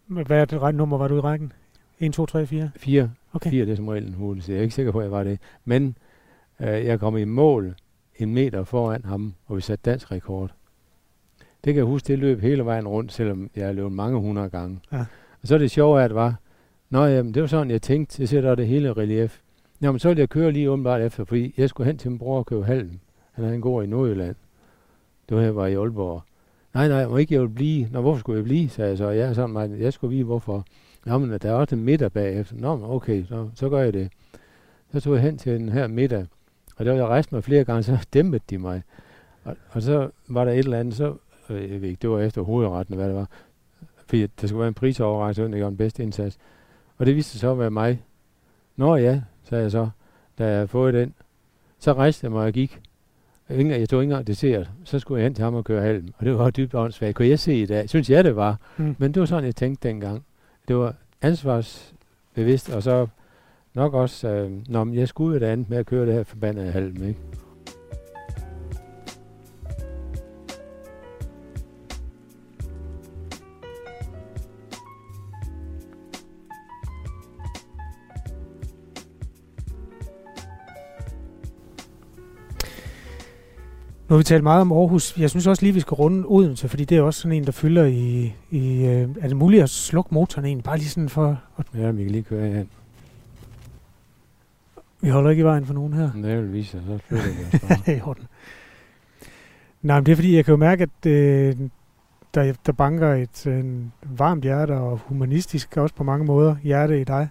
Hvad er det nummer, var du i rækken? 1, 2, 3, 4? 4. Okay. 4 det er som regel en så jeg er ikke sikker på, at jeg var det. Men jeg kom i mål en meter foran ham, og vi satte dansk rekord. Det kan jeg huske, det løb hele vejen rundt, selvom jeg har løbet mange hundrede gange. Ja. Og så er det sjove, at det var, Nå jamen, det var sådan, jeg tænkte, jeg sætter det hele relief. Jamen, så ville jeg køre lige umiddelbart efter, fordi jeg skulle hen til min bror og købe halm. Han havde en gård i Nordjylland. Det var her, var i Aalborg. Nej, nej, må ikke jeg vil blive. Nå, hvorfor skulle jeg blive, sagde jeg så. Jeg, sådan, mig, jeg skulle vide, hvorfor. Nå, men der er også en middag bagefter. Nå, okay, så, så gør jeg det. Så tog jeg hen til den her middag, og der var jeg rejst mig flere gange, så dæmpede de mig. Og, og så var der et eller andet, så, øh, jeg ved ikke, det var efter hovedretten, hvad det var, fordi der skulle være en prisoverrækkelse, og jeg den bedste indsats. Og det viste sig så at være mig. Nå ja, sagde jeg så, da jeg havde fået den. Så rejste jeg mig og gik. Jeg tog ikke engang dessert. Så skulle jeg hen til ham og køre halm. Og det var dybt åndssvagt. Kunne jeg se i dag? Synes jeg, det var. Mm. Men det var sådan, jeg tænkte dengang. Det var ansvarsbevidst, og så nok også, øh, når jeg skulle et andet med at køre det her forbandede halm, ikke? Nu har vi talt meget om Aarhus. Jeg synes også lige, vi skal runde Odense, fordi det er også sådan en, der fylder i... i øh, er det muligt at slukke motoren egentlig? Bare lige sådan for... At ja, vi kan lige køre hen. Vi holder ikke i vejen for nogen her. Det vil vise sig, så flytter vi os bare. Nej, men det er fordi, jeg kan jo mærke, at øh, der, der banker et en varmt hjerte og humanistisk også på mange måder hjerte i dig.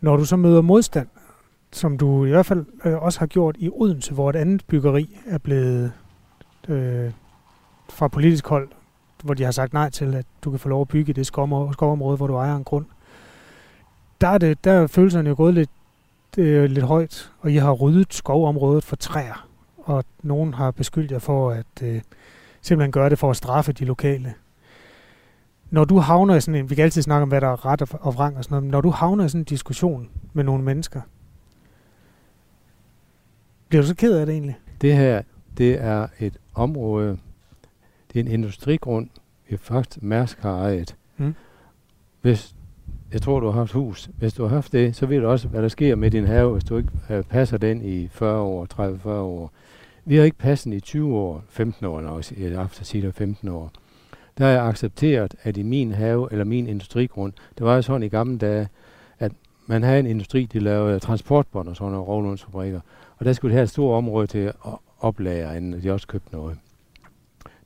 Når du så møder modstand, som du i hvert fald øh, også har gjort i Odense, hvor et andet byggeri er blevet øh, fra politisk hold, hvor de har sagt nej til, at du kan få lov at bygge det skovområde hvor du ejer en grund. Der er, det, der er følelserne jo gået lidt, øh, lidt højt, og I har ryddet skovområdet for træer, og nogen har beskyldt jer for at øh, simpelthen gøre det for at straffe de lokale. Når du havner i sådan en, vi kan altid snakke om, hvad der er ret og vrang og sådan noget, men når du havner i sådan en diskussion med nogle mennesker, bliver du så ked af det egentlig? Det her, det er et område, det er en industrigrund, vi faktisk Mærsk har ejet. Mm. Hvis, jeg tror, du har haft hus. Hvis du har haft det, så ved du også, hvad der sker med din have, hvis du ikke øh, passer den i 40 år, 30-40 år. Vi har ikke passet i 20 år, 15 år nok, jeg har 15 år. Der har jeg accepteret, at i min have eller min industrigrund, det var jo sådan i gamle dage, at man havde en industri, de lavede transportbånd og sådan nogle fabrikker. Og der skulle det have et stort område til at oplære, inden de også købte noget.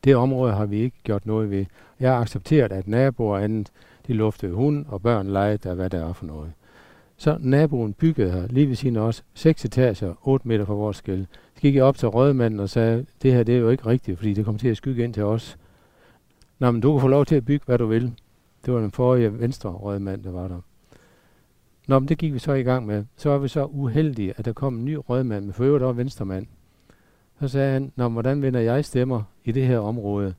Det område har vi ikke gjort noget ved. Jeg har accepteret, at naboer andet, de luftede hund og børn legede af, hvad der er for noget. Så naboen byggede her, lige ved siden af os, seks etager, 8 meter fra vores skæld. Så gik jeg op til rødmanden og sagde, det her det er jo ikke rigtigt, fordi det kommer til at skygge ind til os. Nå, men du kan få lov til at bygge, hvad du vil. Det var den forrige venstre rødmand, der var der. Nå, men det gik vi så i gang med. Så var vi så uheldige, at der kom en ny rødmand, med for øvrigt også venstremand. Så sagde han, Nå, hvordan vinder jeg stemmer i det her område?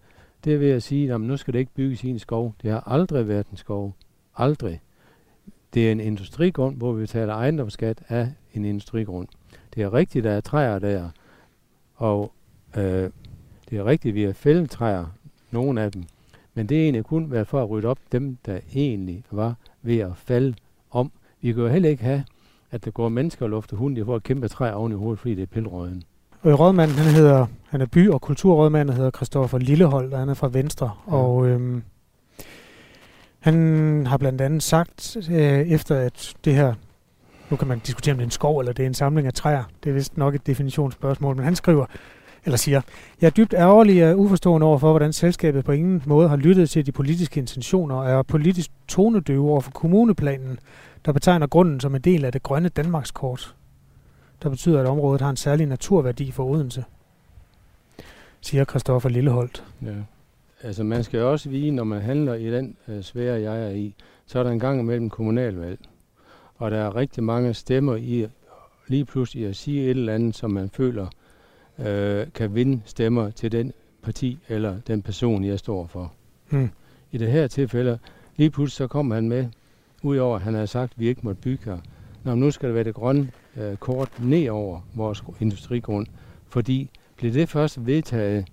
Det er ved at sige, at nu skal det ikke bygges i en skov. Det har aldrig været en skov. Aldrig. Det er en industrigrund, hvor vi betaler ejendomsskat af en industrigrund. Det er rigtigt, der er træer der, og øh, det er rigtigt, vi har fældet træer, nogle af dem. Men det er egentlig kun været for at rydde op dem, der egentlig var ved at falde om vi kan jo heller ikke have, at der går mennesker og lufter hunde for at kæmpe træer oven i hovedet, fordi det er pillerøden. Og rådmanden, han hedder, han er by- og kulturrådmand, og hedder Christoffer Lillehold, og han er fra Venstre. Ja. Og øhm, han har blandt andet sagt, øh, efter at det her, nu kan man diskutere om det er en skov, eller det er en samling af træer, det er vist nok et definitionsspørgsmål, men han skriver, eller siger, jeg er dybt ærgerlig og uforstående over for, hvordan selskabet på ingen måde har lyttet til de politiske intentioner og er politisk tonedøve over for kommuneplanen, der betegner grunden som en del af det grønne Danmarkskort, der betyder, at området har en særlig naturværdi for Odense, siger Christoffer Lilleholdt. Ja. Altså man skal også vide, når man handler i den øh, svære, jeg er i, så er der en gang imellem kommunalvalg. Og der er rigtig mange stemmer i lige pludselig at sige et eller andet, som man føler øh, kan vinde stemmer til den parti eller den person, jeg står for. Hmm. I det her tilfælde, lige pludselig så kom han med, udover at han havde sagt, at vi ikke måtte bygge her. Nå, nu skal det være det grønne øh, kort ned over vores industrigrund, fordi blev det først vedtaget,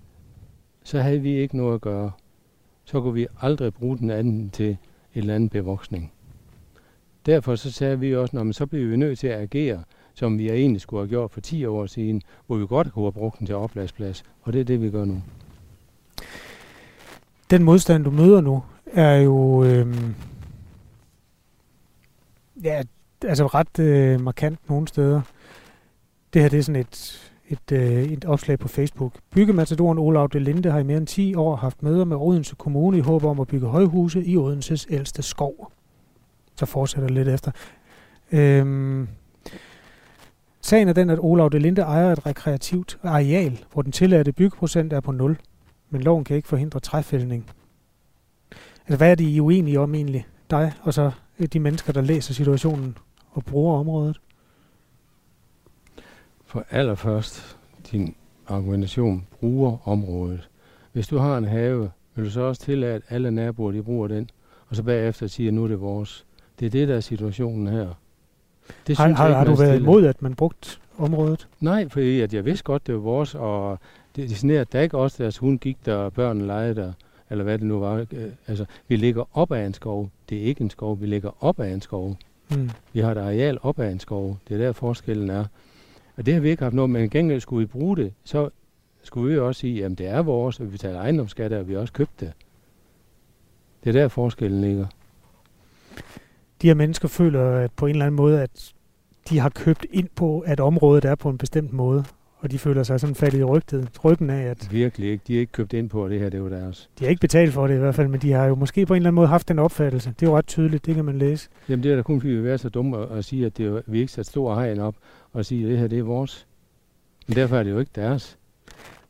så havde vi ikke noget at gøre. Så kunne vi aldrig bruge den anden til en eller anden bevoksning. Derfor så sagde vi også, at så bliver vi nødt til at agere, som vi egentlig skulle have gjort for 10 år siden, hvor vi godt kunne have brugt den til opladsplads. Og det er det, vi gør nu. Den modstand, du møder nu, er jo øhm, ja, altså ret øh, markant nogle steder. Det her det er sådan et, et, øh, et opslag på Facebook. Byggematadoren Olav de Linde har i mere end 10 år haft møder med Odense Kommune i håb om at bygge højhuse i Odenses ældste skov. Så fortsætter lidt efter. Øhm, sagen er den, at Olav de Linde ejer et rekreativt areal, hvor den tilladte byggeprocent er på 0, men loven kan ikke forhindre træfældning. Altså, hvad er de uenige om egentlig? Dig og så de mennesker, der læser situationen og bruger området? For allerførst din argumentation bruger området. Hvis du har en have, vil du så også tillade, at alle naboer de bruger den, og så bagefter siger, at nu er det vores. Det er det, der er situationen her. Det har, synes har, jeg ikke, har du været imod, at man brugt området? Nej, for at jeg vidste godt, det var vores, og det, det er sådan, at der ikke også deres hund gik der, og børn legede der, eller hvad det nu var. Øh, altså, vi ligger op ad en skov. Det er ikke en skov, vi ligger op ad en skov. Mm. Vi har et areal op ad en skov. Det er der forskellen er. Og det har vi ikke haft noget, men gengæld skulle vi bruge det, så skulle vi også sige, at det er vores, og vi betaler ejendomsskatter, og vi har også købt det. Det er der forskellen ligger. De her mennesker føler at på en eller anden måde, at de har købt ind på, at området er på en bestemt måde, og de føler sig sådan faldet i rygtet, ryggen af, at... Virkelig ikke. De har ikke købt ind på, at det her det var deres. De har ikke betalt for det i hvert fald, men de har jo måske på en eller anden måde haft den opfattelse. Det er jo ret tydeligt, det kan man læse. Jamen det er da kun fordi vi er så dumme at, at sige, at det er, vi ikke sat stor hegn op, og sige, at det her det er vores. Men derfor er det jo ikke deres.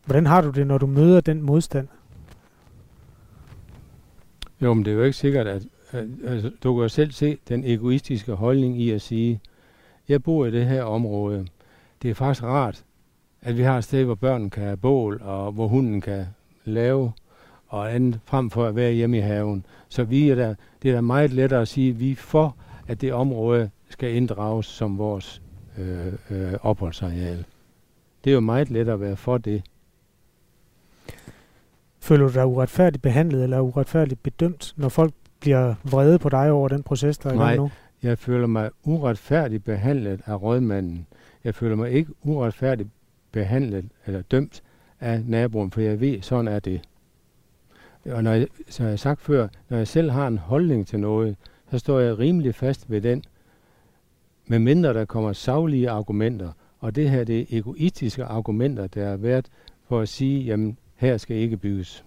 Hvordan har du det, når du møder den modstand? Jo, men det er jo ikke sikkert, at, at altså, du kan selv se den egoistiske holdning i at sige, jeg bor i det her område. Det er faktisk rart, at vi har et sted, hvor børnene kan have bål, og hvor hunden kan lave og andet, frem for at være hjemme i haven. Så vi er der, det er da meget lettere at sige, at vi er for, at det område skal inddrages som vores øh, øh, opholdsareal. Det er jo meget lettere at være for det. Føler du dig uretfærdigt behandlet eller uretfærdigt bedømt, når folk bliver vrede på dig over den proces, der er i gang nu? jeg føler mig uretfærdigt behandlet af rådmanden. Jeg føler mig ikke uretfærdigt behandlet eller dømt af naboen, for jeg ved, sådan er det. Og når jeg, som jeg har sagt før, når jeg selv har en holdning til noget, så står jeg rimelig fast ved den, med mindre der kommer savlige argumenter. Og det her det er egoistiske argumenter, der er været for at sige, jamen her skal ikke bygges.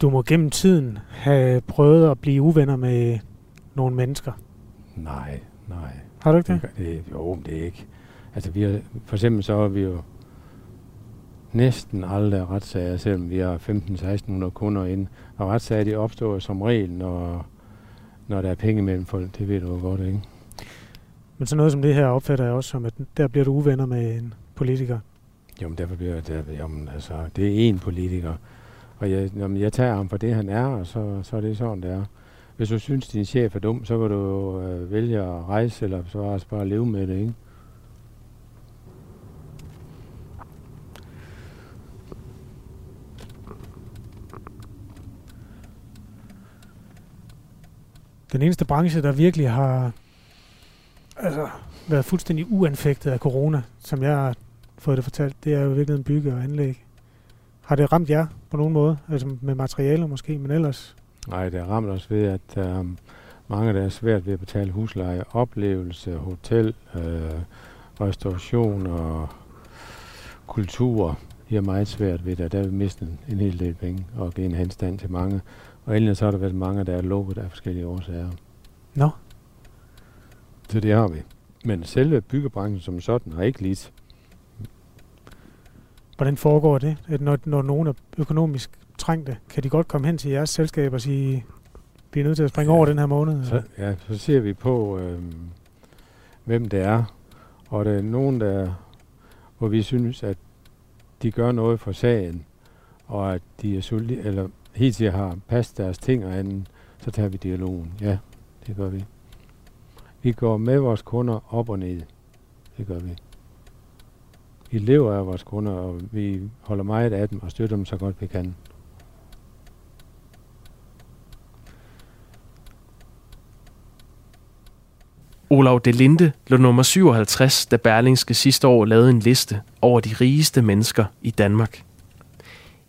Du må gennem tiden have prøvet at blive uvenner med nogle mennesker. Nej, nej. Har du ikke det? det, det jo, det er ikke. Altså, vi har, for eksempel så har vi jo næsten aldrig retssager, selvom vi har 15-1600 kunder ind. Og retssager, de opstår som regel, når, når der er penge mellem folk. Det ved du jo godt, ikke? Men så noget som det her opfatter jeg også som, at der bliver du uvenner med en politiker. Jo, men derfor bliver det, jamen, altså, det er én politiker. Og jeg, jamen, jeg tager ham for det, han er, og så, så er det sådan, det er. Hvis du synes, din chef er dum, så kan du øh, vælge at rejse, eller så bare leve med det, ikke? Den eneste branche, der virkelig har altså, været fuldstændig uanfægtet af corona, som jeg har fået det fortalt. Det er jo virkelig en bygge og anlæg. Har det ramt jer på nogen måde? Altså med materialer måske, men ellers? Nej, det har ramt os ved, at øh, mange, der er svært ved at betale husleje, oplevelse, hotel, øh, restauration og kultur. De er meget svært ved det, der vil miste en, en hel del penge og give en henstand til mange. Og så har der været mange, der er lukket af forskellige årsager. Nå. Så det har vi. Men selve byggebranchen som sådan har ikke lidt. Hvordan foregår det? At når, når nogen er økonomisk trængte, kan de godt komme hen til jeres selskab og sige, vi er nødt til at springe ja. over den her måned? Så, ja, så ser vi på, øh, hvem det er. Og der er nogen, der, hvor vi synes, at de gør noget for sagen, og at de er solide, eller helt sikkert har passet deres ting og andet, så tager vi dialogen. Ja, det gør vi. Vi går med vores kunder op og ned. Det gør vi. Vi lever af vores kunder, og vi holder meget af dem og støtter dem så godt vi kan. Olav Delinde lå nummer 57, da Berlingske sidste år lavede en liste over de rigeste mennesker i Danmark.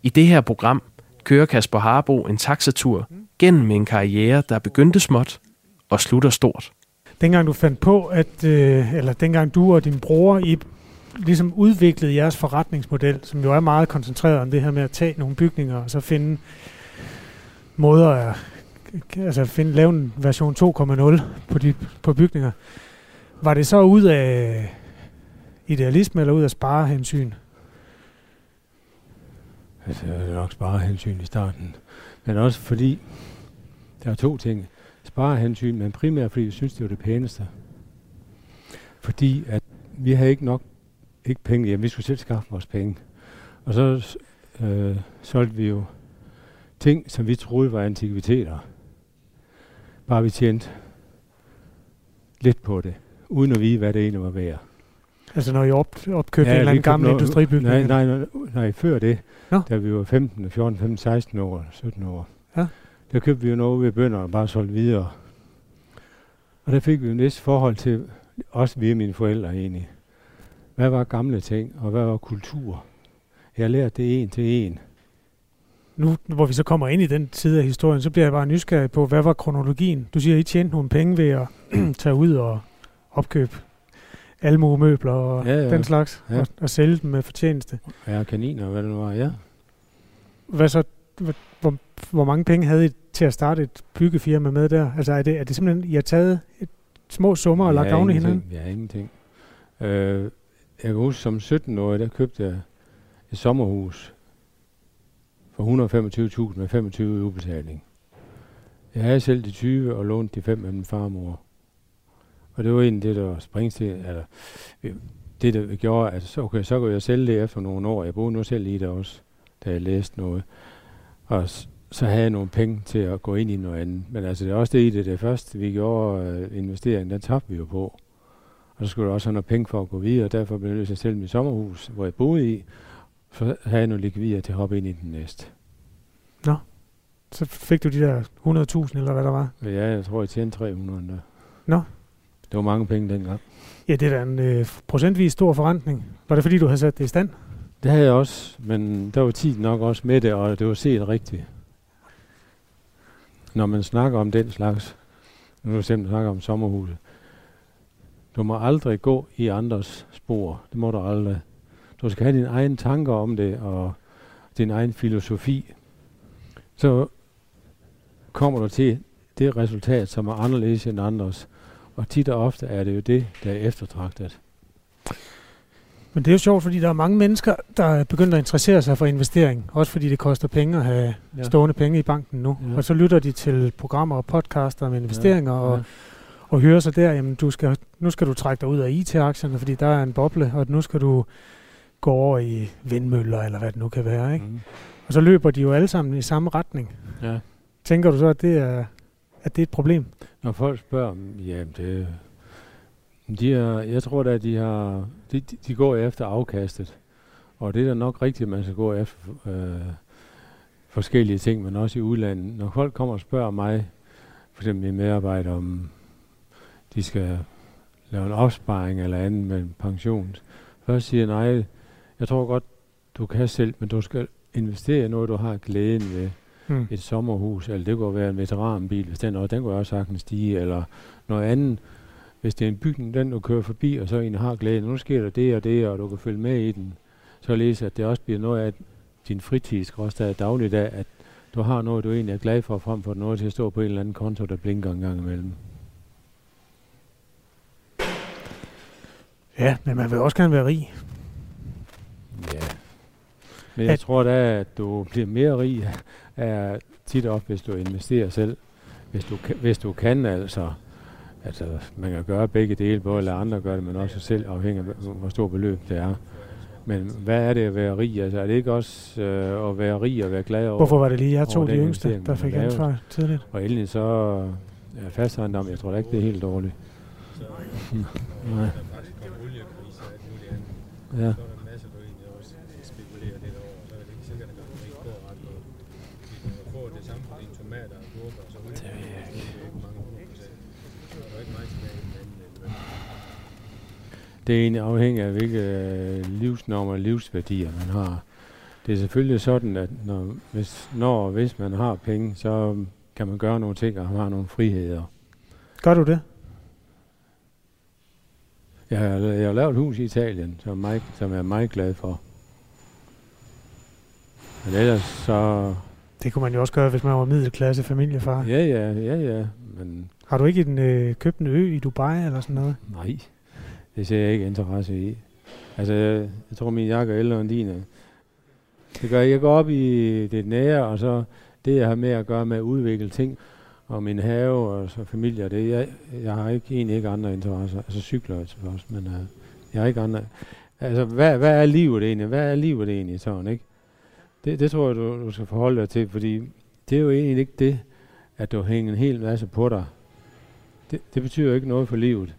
I det her program kører Kasper Harbo en taxatur gennem en karriere, der begyndte småt og slutter stort. Dengang du fandt på, at, øh, eller dengang du og din bror I ligesom udviklede jeres forretningsmodel, som jo er meget koncentreret om det her med at tage nogle bygninger og så finde måder at altså finde, lave en version 2.0 på, de, på bygninger. Var det så ud af idealisme eller ud af sparehensyn? Altså, det vil nok sparehensyn i starten. Men også fordi, der er to ting. Spare hensyn, men primært fordi jeg synes, det var det pæneste. Fordi at vi havde ikke nok ikke penge hjem. Vi skulle selv skaffe vores penge. Og så øh, solgte vi jo ting, som vi troede var antikviteter. Bare vi tjente lidt på det, uden at vide, hvad det egentlig var værd. Altså når I op, opkøbte ja, en eller anden gammel noget, industribygning? Nej, nej, nej, nej, før det, Nå. da vi var 15, 14, 15, 16 år, 17 år, ja. der købte vi jo noget ved bønder og bare solgte videre. Og der fik vi jo næste forhold til, også vi og mine forældre egentlig. Hvad var gamle ting, og hvad var kultur? Jeg lærte det en til en nu hvor vi så kommer ind i den side af historien, så bliver jeg bare nysgerrig på, hvad var kronologien? Du siger, at I tjente nogle penge ved at tage ud og opkøbe almuemøbler og ja, ja. den slags, ja. og, og sælge dem med fortjeneste. Ja, kaniner og hvad det nu var, ja. Hvad så, hvor, hvor mange penge havde I til at starte et byggefirma med der? Altså er det, er det simpelthen, I har taget et, små summer og lagt oven i hinanden? Ja, ingenting. Øh, jeg kan huske, som 17-årig, der købte jeg et sommerhus for 125.000 med 25 i udbetaling. Jeg havde selv de 20 og lånte de 5 af min farmor. Og det var egentlig det, der springste, eller det, der gjorde, at så, okay, så kunne jeg sælge det efter nogle år. Jeg boede nu selv i det også, da jeg læste noget. Og så havde jeg nogle penge til at gå ind i noget andet. Men altså, det er også det i det, det første, vi gjorde uh, investeringen, den tabte vi jo på. Og så skulle jeg også have noget penge for at gå videre, og derfor blev jeg nødt til at sælge mit sommerhus, hvor jeg boede i, så havde jeg nogle likvider til at hoppe ind i den næste. Nå, så fik du de der 100.000 eller hvad der var? Ja, jeg tror, jeg tjente 300 der. Nå. Det var mange penge dengang. Ja, det er da en øh, procentvis stor forrentning. Var det fordi, du havde sat det i stand? Det havde jeg også, men der var tid nok også med det, og det var set rigtigt. Når man snakker om den slags, nu er simpelthen snakker om sommerhuset, du må aldrig gå i andres spor. Det må du aldrig. Du skal have dine egne tanker om det, og din egen filosofi. Så kommer du til det resultat, som er anderledes end andres. Og tit og ofte er det jo det, der er eftertragtet. Men det er jo sjovt, fordi der er mange mennesker, der er begyndt at interessere sig for investering. Også fordi det koster penge at have ja. stående penge i banken nu. Ja. Og så lytter de til programmer og podcaster med investeringer ja. Ja. og, og hører så der, jamen du skal, nu skal du trække dig ud af IT-aktierne, fordi der er en boble, og nu skal du går over i vindmøller, eller hvad det nu kan være. Ikke? Mm. Og så løber de jo alle sammen i samme retning. Ja. Tænker du så, at det er, at det er et problem? Når folk spørger, ja, det, de er, jeg tror da, at de, har, de, de går efter afkastet. Og det er da nok rigtigt, at man skal gå efter øh, forskellige ting, men også i udlandet. Når folk kommer og spørger mig, for eksempel mine medarbejdere, om de skal lave en opsparing eller andet med en pension. Først siger jeg, nej, jeg tror godt, du kan selv, men du skal investere i noget, du har glæden ved. Mm. Et sommerhus, eller det kunne være en veteranbil, hvis den, og den kunne også sagtens stige, eller noget andet. Hvis det er en bygning, den du kører forbi, og så en har glæden, nu sker der det og det, og du kan følge med i den, så læse, at det også bliver noget af din fritid, også der dagligdag, at du har noget, du egentlig er glad for, frem for noget til at stå på en eller anden konto, der blinker en gang imellem. Ja, men man vil også gerne være rig. Men jeg at tror da, at du bliver mere rig er tit op, hvis du investerer selv. Hvis du, hvis du kan altså, altså man kan gøre begge dele, både lade andre gøre det, men også selv afhængig af, hvor stor beløb det er. Men hvad er det at være rig? Altså, er det ikke også øh, at være rig og være glad over Hvorfor var det lige jeg to de yngste, der fik ansvar tidligt? Og endelig så er fastejendom, jeg tror da ikke, det er helt dårligt. Nej. Ja. Det er egentlig afhængig af, hvilke øh, livsnormer og livsværdier man har. Det er selvfølgelig sådan, at når, hvis, når og hvis man har penge, så kan man gøre nogle ting og har nogle friheder. Gør du det? Jeg har, jeg har lavet et hus i Italien, som, meget, som jeg er meget glad for. Men ellers så... Det kunne man jo også gøre, hvis man var middelklasse familiefar. Ja, ja, ja, ja. Men har du ikke en, øh, købt en ø i Dubai eller sådan noget? Nej. Det ser jeg ikke interesse i. Altså, jeg, jeg tror, min jakke er ældre end din. Øh. Det gør, jeg går op i det nære, og så det, jeg har med at gøre med at udvikle ting, og min have og så familie, det, jeg, jeg har ikke, egentlig ikke andre interesser. Altså cykler jeg også, men uh, jeg har ikke andre. Altså, hvad, hvad er livet egentlig? Hvad er livet egentlig sådan, ikke? Det, det tror jeg, du, du skal forholde dig til, fordi det er jo egentlig ikke det, at du hænger en hel masse på dig. Det, det betyder ikke noget for livet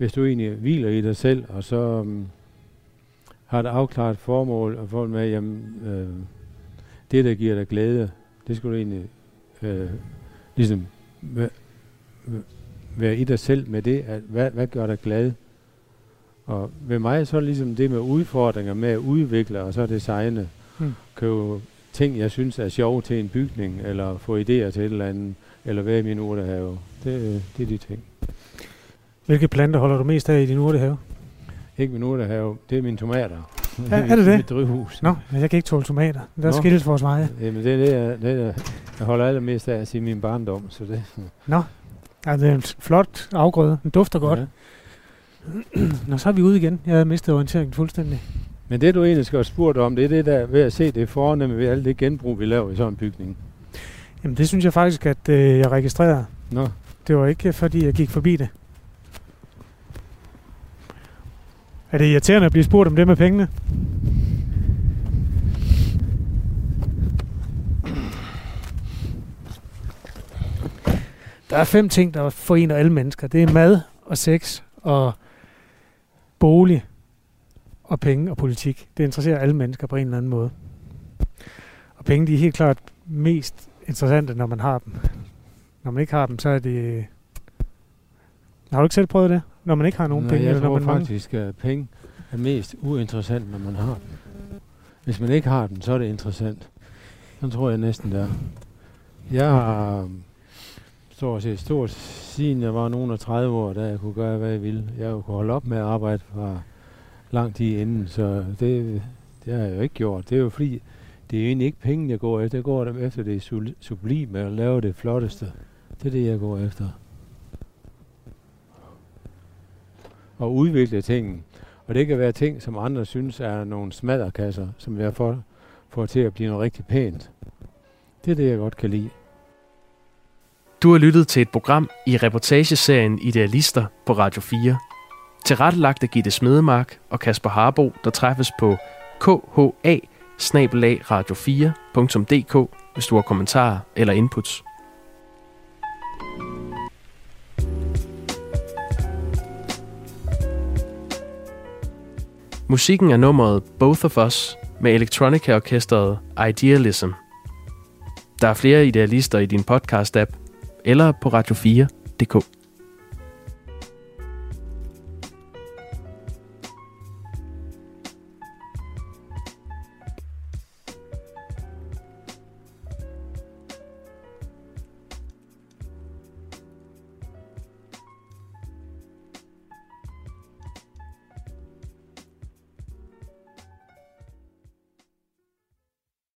hvis du egentlig hviler i dig selv, og så um, har et afklaret formål, og får med, jamen, øh, det, der giver dig glæde, det skulle du egentlig øh, ligesom være, i dig selv med det, at hvad, hvad gør dig glad? Og ved mig så er det ligesom det med udfordringer med at udvikle og så designe. Hmm. Købe ting, jeg synes er sjove til en bygning, eller få idéer til et eller andet, eller være i min urtehave. Det, det er de ting. Hvilke planter holder du mest af i din urtehave? Ikke min urtehave, det er mine tomater. Ja, er det det? Mit drivhus. Nå, men jeg kan ikke tåle tomater. Der er skilles vores veje. Jamen, det er det, jeg, det, jeg holder allermest af at sige min barndom. Så det. Nå, ja, det er en flot afgrøde. Den dufter godt. Ja. Nå, så er vi ude igen. Jeg har mistet orienteringen fuldstændig. Men det, du egentlig skal have spurgt om, det er det der ved at se det fornemme ved alt det genbrug, vi laver i sådan en bygning. Jamen, det synes jeg faktisk, at øh, jeg registrerede. Nå. Det var ikke, fordi jeg gik forbi det. Er det irriterende at blive spurgt om det med pengene? Der er fem ting, der forener alle mennesker. Det er mad og sex og bolig og penge og politik. Det interesserer alle mennesker på en eller anden måde. Og penge, de er helt klart mest interessante, når man har dem. Når man ikke har dem, så er det... Har du ikke selv prøvet det? Når man ikke har nogen Nej, penge? jeg eller tror når man faktisk, at penge er mest uinteressant, når man har dem. Hvis man ikke har den, så er det interessant. Så tror jeg næsten, det er. Jeg har stort set stort, siden jeg var nogen af 30 år, da jeg kunne gøre, hvad jeg ville. Jeg kunne holde op med at arbejde fra lang tid inden, så det, det har jeg jo ikke gjort. Det er jo fordi, det er egentlig ikke penge, jeg går efter. Jeg går dem efter det sublime at lave det flotteste. Det er det, jeg går efter. Og udvikle tingene. Og det kan være ting, som andre synes er nogle smadderkasser, som jeg får, får til at blive noget rigtig pænt. Det er det, jeg godt kan lide. Du har lyttet til et program i reportageserien Idealister på Radio 4. Tilrettelagt af Gitte Smedemark og Kasper Harbo, der træffes på kha radio4.dk, hvis du har kommentarer eller inputs. Musikken er nummeret Both of Us med elektronika-orkestret Idealism. Der er flere idealister i din podcast-app eller på radio4.dk.